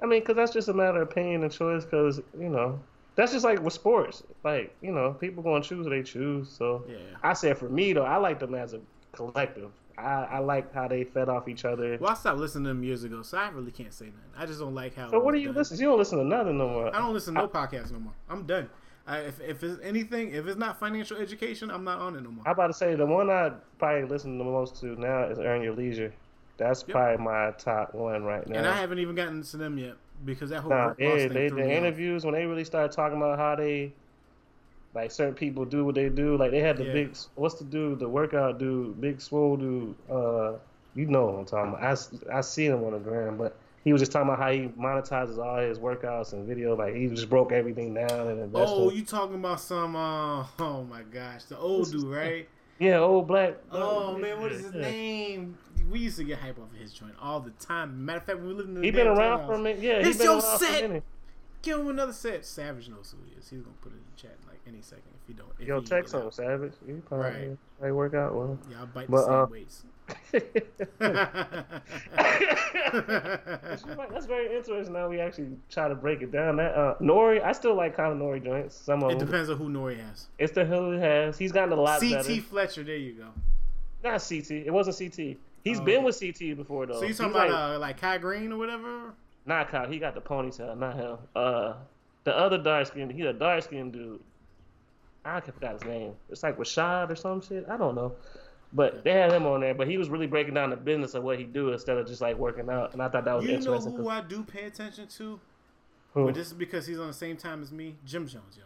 I mean, because that's just a matter of opinion and choice. Because you know, that's just like with sports. Like you know, people gonna choose what they choose. So Yeah. I said for me though, I like them as a collective. I, I like how they fed off each other. Well, I stopped listening to them years ago, so I really can't say nothing. I just don't like how. so what do you done. listen? You don't listen to nothing no more. I don't listen to no podcasts no more. I'm done. I, if if it's anything, if it's not financial education, I'm not on it no more. I'm about to say the one I probably listen the most to now is Earn Your Leisure. That's Yep. probably my top one right now. And I haven't even gotten to them yet because that whole Nah, yeah, thing they, the interviews when they really started talking about how they, like certain people do what they do. Like they had the Yeah. big, what's the dude, the workout dude, big swole dude. Uh, you know what I'm talking about. I, I see him on the gram, but he was just talking about how he monetizes all his workouts and video. Like he just broke everything down and invested. Oh, you talking about some? Uh, *laughs* oh my gosh, the old dude, right? yeah, old black. Oh man, what is his Yeah. name? We used to get hype off of his joint all the time. Matter of fact, we lived in the He been around for a minute. Yeah, It's been your around for set. Give him another set. Savage knows who he is. He's gonna put it in the chat like any second if you don't. If Yo, text him. Savage. You probably, Right. work out well. Yeah, I bite But, the same uh, weights. That's very interesting. Now we actually try to break it down. That uh, Nori, I still like kind of Nori joints. Some of it them. depends on who Nori has. It's the who he has. He's gotten a lot better. CT better. Fletcher, there you go. Not CT. It wasn't CT. He's Oh. been with CT before though. So you He's talking like, about uh, like Kai Greene or whatever? not Kyle. He got the ponytail. Not him. Uh, the other dark skinned. He's a dark skinned dude. I forgot his name. It's like Rashad or some shit. I don't know. But they had him on there. But he was really breaking down the business of what he do instead of just like working out. And I thought that was You know interesting. who 'cause- I do pay attention to? who? But this is because he's on the same time as me. Jim Jones, yo.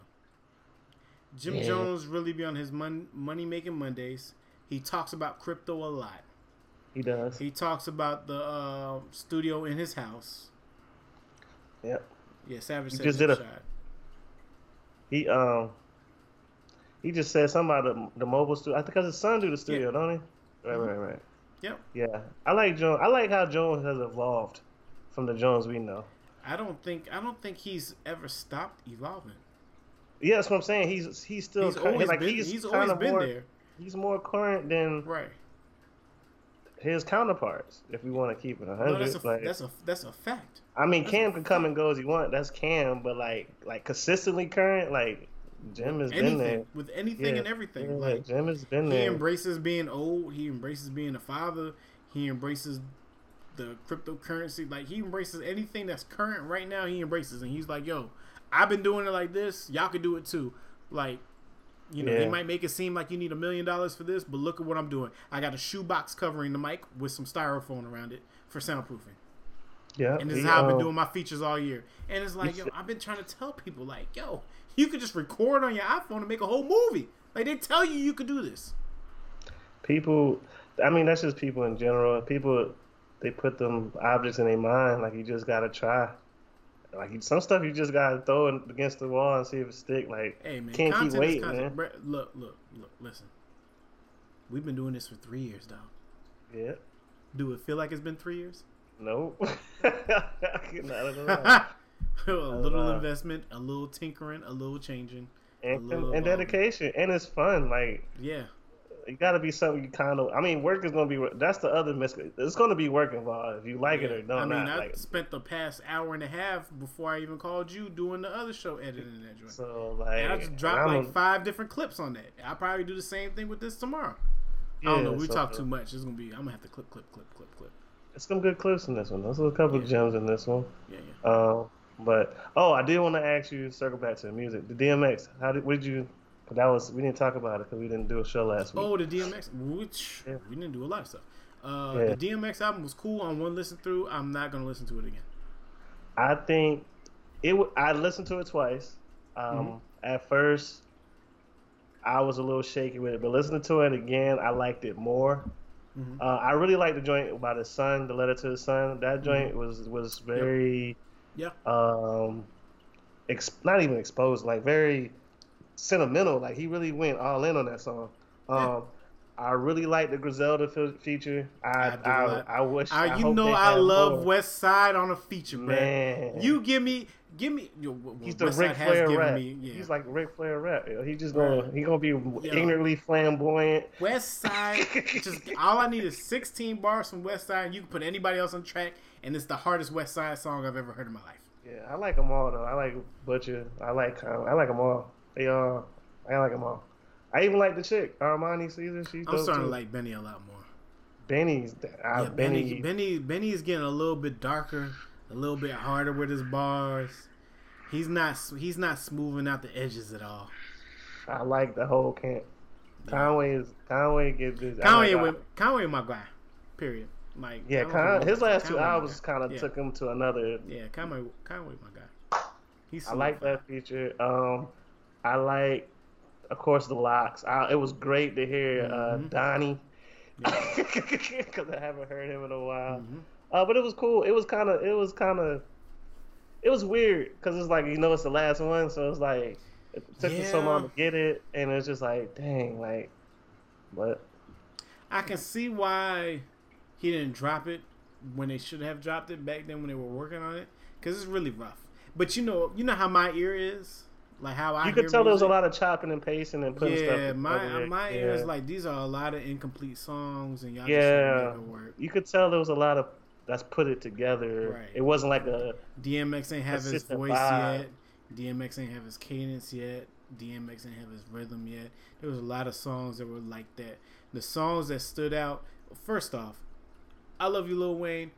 Jim Yeah. Jones really be on his mon- money making Mondays. He talks about crypto a lot. he does. He talks about the uh, studio in his house. Yep. Yeah, Savage He just did a- shot. He um. He just said something about the, the mobile studio. I think because his son do the studio, don't he? Right, right, right. Yep. Yeah, I like Jones. I like how Jones has evolved from the Jones we know. I don't think I don't think he's ever stopped evolving. Yeah, that's what I'm saying. He's he's still He's like been he's, he's always been more, there. He's more current than Right. his counterparts. If we want to keep it a No, hundred, that's a like that's a that's a fact. I mean, Cam can come and go as he want. That's Cam, but like like consistently current, like Jim has been there. With anything Yeah, and everything. yeah, like Jim has been he there. He embraces being old. He embraces being a father. He embraces the cryptocurrency. Like he embraces anything that's current right now. He embraces, and he's like, "Yo, I've been doing it like this. Y'all can do it too." Like, you know, he Yeah. might make it seem like you need a million dollars for this, but look at what I'm doing. I got a shoebox covering the mic with some styrofoam around it for soundproofing. yeah, And this is he, how I've been um, doing my features all year. And it's like, yo, I've been trying to tell people, like, yo, you could just record on your iPhone and make a whole movie. Like they tell you you could do this. people i mean that's just people in general people they put them objects in their mind like you just gotta try like some stuff you just gotta throw it against the wall and see if it stick like Hey man, can't keep waiting man Look, look, look, listen. We've been doing this for three years, dog. yeah Do it feel like it's been three years? nope *laughs* not at all. *laughs* *laughs* a little know. investment, a little tinkering, a little changing. and, little, and um, dedication and it's fun like Yeah, you gotta be something you kind of i mean work is gonna be that's the other mis it's gonna be work involved if you like it or yeah. don't I mean, not I like spent the past hour and a half before I even called you doing the other show editing that joint. so like And I just dropped I'm like five different clips on that. I'll probably do the same thing with this tomorrow. I don't yeah, know. We so- talk too much. It's gonna be. I'm gonna have to clip, clip, clip, clip, clip. There's some good clips in this one. There's a couple Yeah. gems in this one. Yeah, yeah. Um, but oh, I did want to ask you, circle back to the music, the DMX. How did? What did you? Cause that was we didn't talk about it because we didn't do a show last week. Oh, the DMX, which Yeah. we didn't do a lot of stuff. Uh, Yeah. The DMX album was cool on one listen through. I'm not gonna listen to it again. I think it. w- I listened to it twice. Um, Mm-hmm. At first, I was a little shaky with it, but listening to it again, I liked it more. Mhm. Uh, I really liked the joint by the son, the letter to the son. That Mm-hmm. joint was was very. Yeah. um ex- not even exposed like very sentimental like he really went all in on that song um Yeah. i really like the griselda fe- feature i I i, do I, like- wish I, I you hope know I love more. Westside on a feature, man. man You give me, give me. Yo, he's the West Ric Flair rap. me. Yeah. He's like Ric Flair rap. yo. He just gonna he gonna be ignorantly flamboyant. Westside. just *laughs* all I need is 16 bars from Westside, and you can put anybody else on track, and it's the hardest Westside song I've ever heard in my life. Yeah, I like them all though. I like Butcher. I like uh, I like them all. They all I like them all. I even like the chick Armani Caesar. She's I'm starting too. to like Benny a lot more. Benny's. I, Yeah, Benny. Benny, Benny, Benny is getting a little bit darker, a little bit harder with his bars. He's not, he's not smoothing out the edges at all. I like the whole camp. Conway is Conway gets this. Conway, like- Conway, my guy. Period. Like, yeah, Con, his last two Conway my albums kind of Yeah. took him to another. Yeah, Conway, Conway, my guy. He's I like that feature. Um, I like, of course, the LOX. I, it was great to hear uh, Mhm. Donnie because *laughs* I haven't heard him in a while. Mhm. Uh, but it was cool. It was kind of. It was kind of. It was weird because it's like you know it's the last one, so it's like it took me so long to get it, and it's just like dang, like, but I can see why he didn't drop it when they should have dropped it back then when they were working on it, because it's really rough. But you know, you know how my ear is. Like how I You could tell there was a lot of chopping and pasting and putting stuff. Yeah, my my yeah. ears like these are a lot of incomplete songs, and y'all Yeah. trying make it work. You could tell there was a lot of that's put it together. Right. It wasn't like a DMX ain't have his voice vibe. yet. DMX ain't have his cadence yet. DMX ain't have his rhythm yet. There was a lot of songs that were like that. The songs that stood out. First off, I love you, Lil Wayne,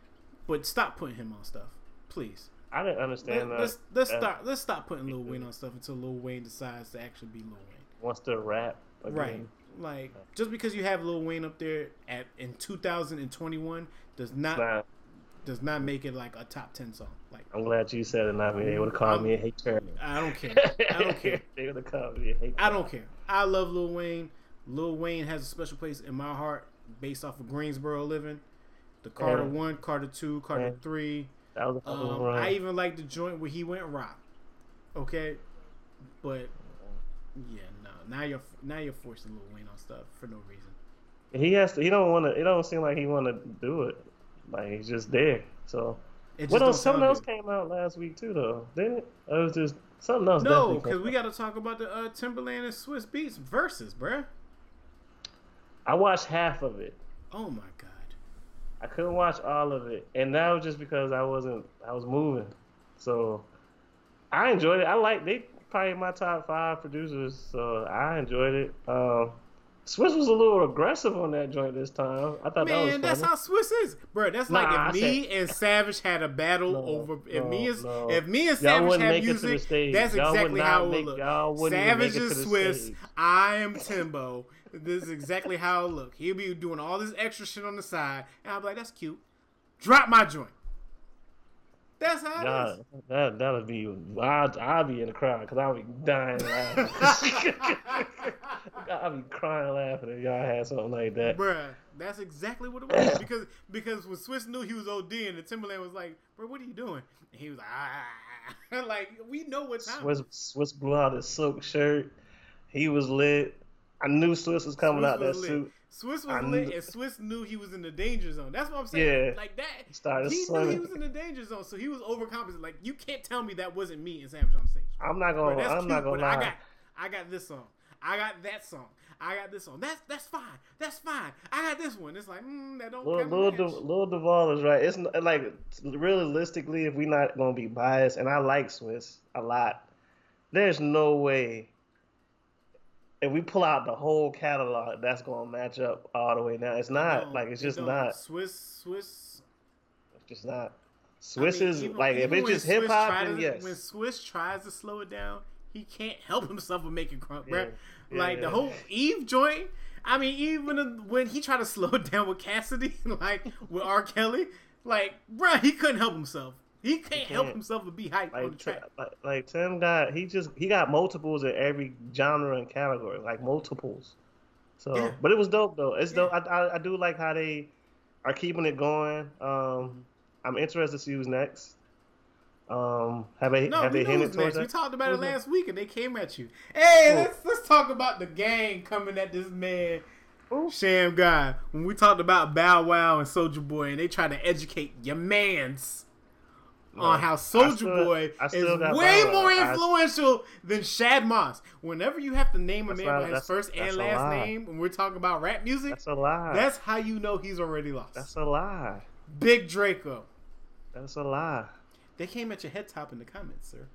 but stop putting him on stuff, please. I didn't Let, understand that. let's let's uh, stop let's stop putting Lil Wayne on stuff until Lil Wayne decides to actually be Lil Wayne. wants to rap. Again. Right. Like just because you have Lil Wayne up there at in 2021 does not Nah, does not make it like a top 10 song. Like I'm glad you said it. Not me. They would have called I'm- me a hater. I don't care. I don't care. they would have called me a hater. I don't care. I love Lil Wayne. Lil Wayne has a special place in my heart based off of Greensboro living. The Carter Yeah. 1, Carter 2, Carter Yeah. 3. That was a Um. I even like the joint where he went rock. Okay? But yeah, no. Now you're now you're forcing Lil Wayne on stuff for no reason. He has to. He don't want to. It don't seem like he want to do it. Like he's just there. So It what else? Something else came out last week too, though. Didn't it? It was just something else. No, because we got to talk about the uh, Timbaland and Swizz Beatz versus, bruh. I watched half of it. Oh my god. I couldn't watch all of it, and that was just because I wasn't. I was moving. So I enjoyed it. I like they probably my top five producers, so I enjoyed it. Um, Swizz was a little aggressive on that joint this time. I thought that was Man, that's funny. how Swizz is, bro. That's Nah, like I if me and Savage had a battle No, over. If no, me and no. if me and Savage had make it to the music, stage. that's Y'all exactly how it would look. y'all wouldn't even Savage is Swizz. stage. I am Timbo. This is exactly how it look. He'll be doing all this extra shit on the side, and I'll be like, "That's cute." Drop my joint. That's how it Nah, is. that that'll be I'll, I'll be in the crowd because I'll be dying laughing. *laughs* I'll be crying laughing if y'all had something like that. Bruh, that's exactly what it was. because because when Swizz knew he was OD and the Timbaland was like, bro, what are you doing? And he was like, ah. *laughs* like, we know what time. Swizz Swizz blew out his silk shirt. He was lit. I knew Swizz was coming Swizz out that was lit. suit. Swizz was I lit, knew- and Swizz knew he was in the danger zone. That's what I'm saying. Yeah. Like that. Started he knew he was in the danger zone, so he was overcompensating. Like you can't tell me that wasn't me and Savage on stage. I'm not gonna. that's I'm cute, not gonna but I got, I got this song. I got that song. I got this song. That's that's fine. That's fine. I got this one. It's like mm, that don't Lil, Lil. Lil Duval is right. It's n- like realistically, if we're not gonna be biased, and I like Swizz a lot, there's no way if we pull out the whole catalog, that's gonna match up all the way now. It's not like it's just not. Swizz Swizz. It's just not. Swizz I mean, is even- like if it's just hip hop, then yes. When Swizz tries to slow it down, he can't *laughs* help himself with making crunk, Yeah. bruh. Yeah, Like the whole Eve joint. I mean, even when he tried to *laughs* slow it down with Cassidy, *laughs* like with R. Kelly, like, bro, he couldn't help himself. He can't help can't. himself but be hyped on the Like, track. Like, like Tim got he just he got multiples in every genre and category, like multiples. So, Yeah. but it was dope though. It's Yeah. dope. I, I I do like how they are keeping it going. Um, I'm interested to see who's next. Um, have they No, have we they hinted towards next. that? We talked about it Who's next? last week, and they came at you. Hey, let's let's talk about the gang coming at this man, Who? Sham Guy. When we talked about Bow Wow and Soulja Boy, and they tried to educate your man's on how Soulja Boy is way more I- influential than Shad Moss. Whenever you have to name a man by his first and last name, when we're talking about rap music, That's a lie. that's how you know he's already lost. That's a lie. Big Draco. That's a lie. They came at your head top in the comments, sir.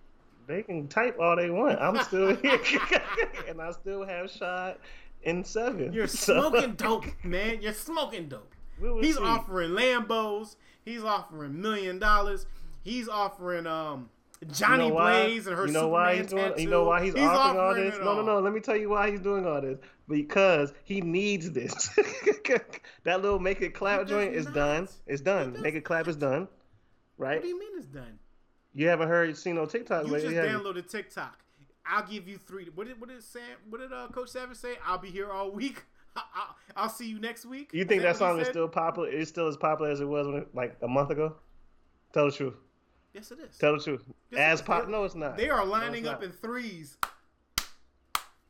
They can type all they want. I'm still *laughs* here, *laughs* and I still have shot in seven. You're So- smoking dope, man. You're smoking dope. He's see. offering Lambos. He's offering million dollars. He's offering um Johnny you know? Blaze and her you know Superman why he's doing tattoo. you know why he's, offering all this no no no let me tell you why he's doing all this because he needs this *laughs* that little make it clap joint is done it's done make it clap is done right What do you mean it's done? you haven't heard seen no tiktok You lately just downloaded TikTok. I'll give you three. What did what did Sam? What did uh, Coach Savage say? I'll be here all week. *laughs* I, I, I'll see you next week. you think that, what he song is still popular it's still as popular as it was when, like a month ago tell the truth Yes, it is. tell the truth Yes, as pop no it's not They are lining it's up in threes.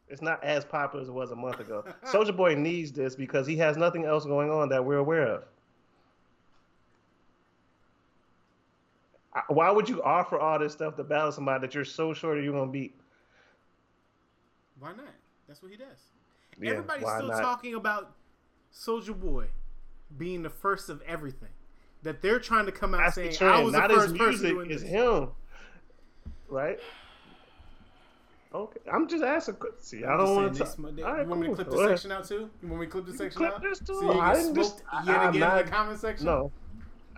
it's not as popular as it was a month ago Soulja Boy *laughs* needs this because he has nothing else going on that we're aware of why would you offer all this stuff to battle somebody that you're so sure that you're gonna beat? Why not? That's what he does. Yeah, Everybody's still not? talking about Soulja Boy being the first of everything. That they're trying to come out That's saying the. I was the first his person music, doing it's this. him. Right? Okay, I'm just asking. See, I don't want to. they sm- they- All right, you want me to clip this ahead. section out too? You want me to clip this You section clip out? this too. So you I didn't just- I- yet I'm again in the comment section? No.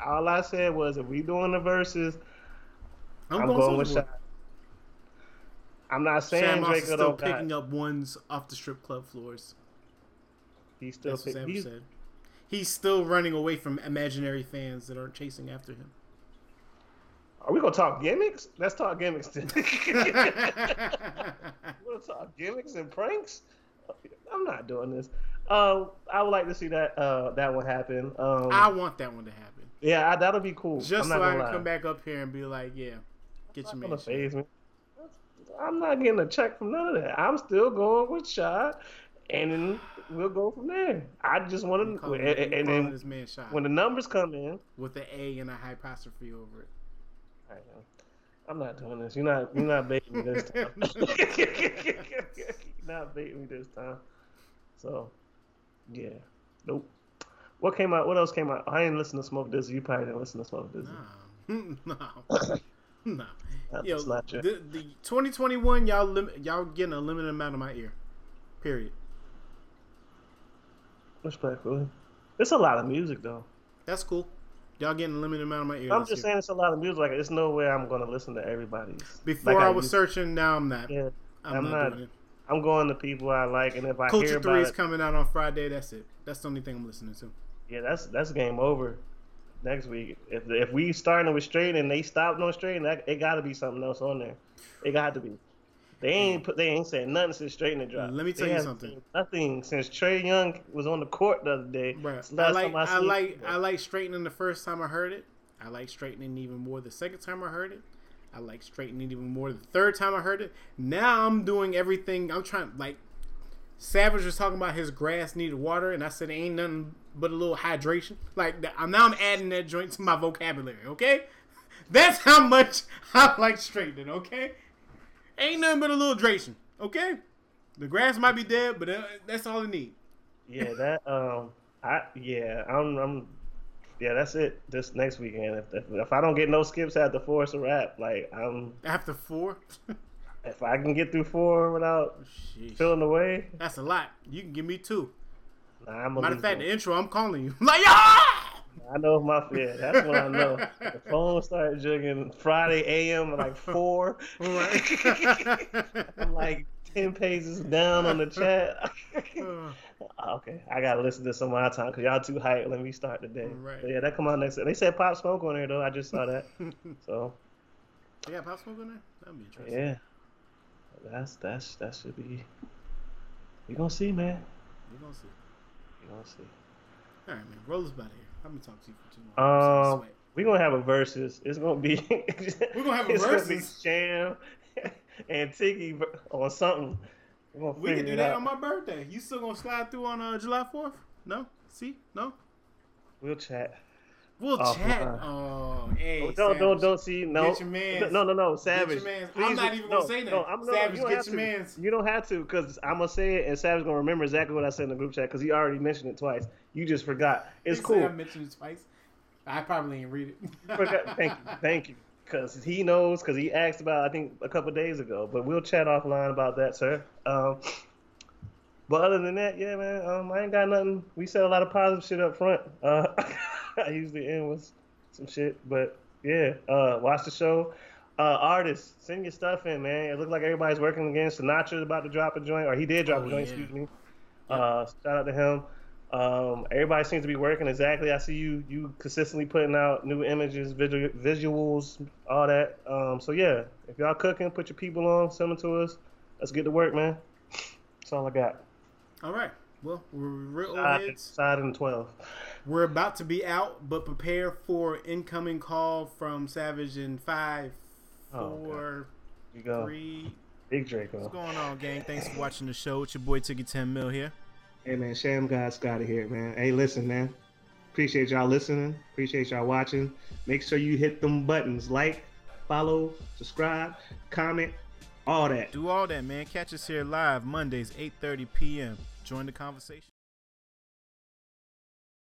All I said was if we doing the verses, I'm, I'm, going, going with Shaq. I'm not saying Sam is still don't got. picking up ones off the strip club floors. He's still That's what pick, Sam he's, said. He's still running away from imaginary fans that aren't chasing after him. Are we gonna talk gimmicks? Let's talk gimmicks. Then. *laughs* *laughs* we gonna talk gimmicks and pranks. I'm not doing this. Uh, I would like to see that uh, that one happen. Um, I want that one to happen. yeah, I, that'll be cool. Just I'm so I can lie. come back up here and be like, yeah, get your Not man. phase me. I'm not getting a check from none of that. I'm still going with shot, and then we'll go from there. I just want to, calling and, and then this man shot when the numbers come in, with the A and a hypostrophe over it. I know. I'm not doing this. You're not. You're not baiting me this time. you're *laughs* *laughs* not baiting me this time. So, yeah. Nope. What came out? What else came out? I didn't listen to Smoke DZA. You probably didn't listen to Smoke DZA. No, no, no. That's Yo, not true. the, the 2021 y'all lim- y'all getting a limited amount of my ear. Period. Respectfully, it's a lot of music though. That's cool. Y'all getting a limited amount of my ear. I'm just saying it's a lot of music. Like, there's no way I'm gonna listen to everybody's. Before like I was used- searching, now I'm not. Yeah, I'm, I'm not, not- doing it. I'm going to people I like, and if I hear Culture about Three is it, coming out on Friday. That's it. That's the only thing I'm listening to. yeah, that's that's game over. Next week, if if we starting with straight and they stopped on straight, that it got to be something else on there. It got to be. They ain't mm. put. They ain't said nothing since straight in the drop. Let me tell They you something. Nothing since Trae Young was on the court the other day. The I like time I, like. I like straightening the first time I heard it. I like straightening even more the second time I heard it. I like straightening even more the third time I heard it. Now I'm doing everything. I'm trying like Savage was talking about his grass needed water, and I said it ain't nothing but a little hydration. Like now I'm adding that joint to my vocabulary. Okay, *laughs* that's how much I like straightening. Okay, ain't nothing but a little hydration. Okay, the grass might be dead, but that's all it need. Yeah, that um, I yeah, I'm I'm yeah, that's it. This next weekend, if if, if I don't get no skips after four, it's a wrap. Like I'm, After four, *laughs* if I can get through four without Sheesh. feeling the way, That's a lot. You can give me two. nah, I'm Matter of fact, the intro, I'm calling you. *laughs* like, ah! I know my yeah, that's when I know. the *laughs* phone started jugging Friday AM like four. *laughs* I'm like ten pages down on the chat. *laughs* okay, I gotta listen to some of my time because y'all too hype. Let me start the day. Right. But yeah, that come out next. They said Pop Smoke on there though. I just saw that. so yeah, Pop Smoke on there? That'd be interesting. yeah, that's that's that should be. We gonna see, man. We're going to see. We gonna see. All right, man. Roll us out of here. I'm to talk to you for too long. I'm starting to Um, sweat. we gonna have a versus. It's gonna be. *laughs* We're gonna have a it's Gonna be versus? Sham *laughs* and Tiki or something. We're gonna We can do that out. on my birthday. You still going to slide through on uh, July 4th? No? See? No? We'll chat. We'll Oh, chat. Oh, hey. Don't don't don't see no Get your mans. no no no savage. Please, I'm not even no, gonna say that. No, I'm no, Savage, you don't get have your to. mans. You don't have to because I'm gonna say it and Savage gonna remember exactly what I said in the group chat because he already mentioned it twice. You just forgot. It's He cool. I mentioned it twice. I probably didn't read it. Forgot- *laughs* Thank you, thank you. Because he knows, because he asked about, I think, a couple days ago. But we'll chat offline about that, sir. Um, but other than that, yeah, man, um, I ain't got nothing. We said a lot of positive shit up front. Uh, *laughs* *laughs* I usually end with some shit, but yeah, uh, watch the show. Uh, artists, send your stuff in, man. It looks like everybody's working again. Sinatra's about to drop a joint, or he did drop Oh, a joint, yeah. excuse me. Uh, shout out to him. Um, everybody seems to be working exactly. I see you you consistently putting out new images, visual, visuals, all that. Um, so yeah, if y'all cooking, put your people on, send them to us. Let's get to work, man. That's all I got. All right. Well, we're real old heads. side and twelve. We're about to be out, but prepare for incoming call from Savage in five, Oh, four, You go, three. Big Draco. What's going on, gang? Thanks for watching the show. It's your boy Ticket 10 Mil here. Hey man, Sham God Scotty here, man. Hey, listen, man. Appreciate y'all listening. Appreciate y'all watching. Make sure you hit them buttons like, follow, subscribe, comment, all that. Do all that, man. Catch us here live Mondays, 8:30 p.m. Join the conversation.